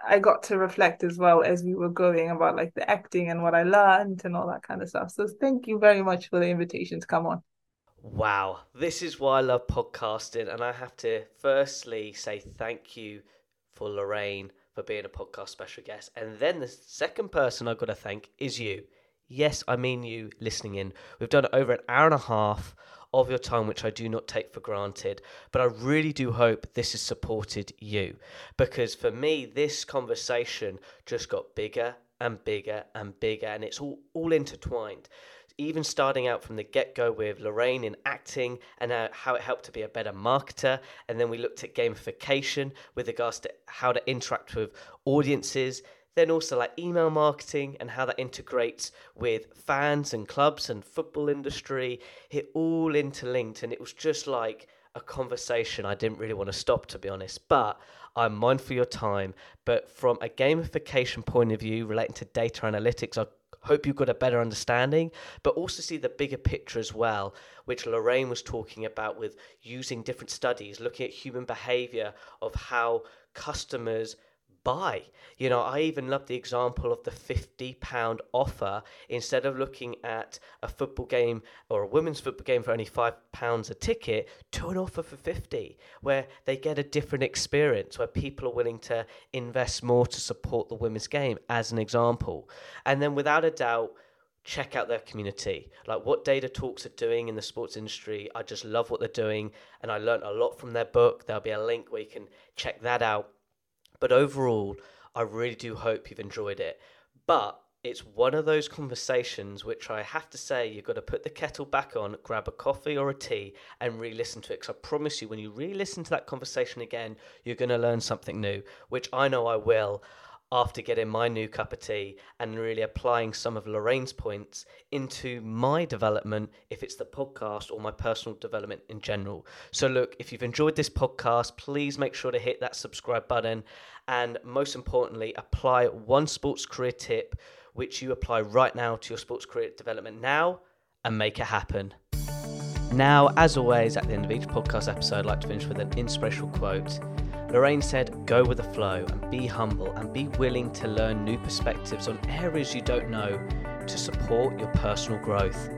[SPEAKER 2] I got to reflect as well as we were going about like the acting and what I learned and all that kind of stuff. So thank you very much for the invitation to come on.
[SPEAKER 1] Wow, this is why I love podcasting. And I have to firstly say thank you for Lorraine for being a podcast special guest. And then the second person I've got to thank is you. Yes, I mean you listening in. We've done over an hour and a half of your time, which I do not take for granted. But I really do hope this has supported you because for me, this conversation just got bigger and bigger and bigger, and it's all, all intertwined. Even starting out from the get go with Lorraine in acting and how it helped to be a better marketer. And then we looked at gamification with regards to how to interact with audiences then also like email marketing and how that integrates with fans and clubs and football industry it all interlinked and it was just like a conversation i didn't really want to stop to be honest but i'm mindful of your time. But from a gamification point of view relating to data analytics i hope you've got a better understanding, but also see the bigger picture as well, which Lorraine was talking about with using different studies, looking at human behavior of how customers buy. You know, I even love the example of the £50 offer instead of looking at a football game or a women's football game for only £5 a ticket to an offer for 50 where they get a different experience where people are willing to invest more to support the women's game as an example. And then without a doubt, check out their community. Like what Data Talks are doing in the sports industry, I just love what they're doing and I learned a lot from their book. There'll be a link where you can check that out but overall, I really do hope you've enjoyed it. But it's one of those conversations which I have to say you've got to put the kettle back on, grab a coffee or a tea, and re listen to it. Because I promise you, when you re listen to that conversation again, you're going to learn something new, which I know I will after getting my new cup of tea and really applying some of Lorraine's points into my development, if it's the podcast or my personal development in general. So, look, if you've enjoyed this podcast, please make sure to hit that subscribe button and most importantly, apply one sports career tip which you apply right now to your sports career development now and make it happen. Now, as always, at the end of each podcast episode, I'd like to finish with an inspirational quote. Lorraine said, Go with the flow and be humble and be willing to learn new perspectives on areas you don't know to support your personal growth.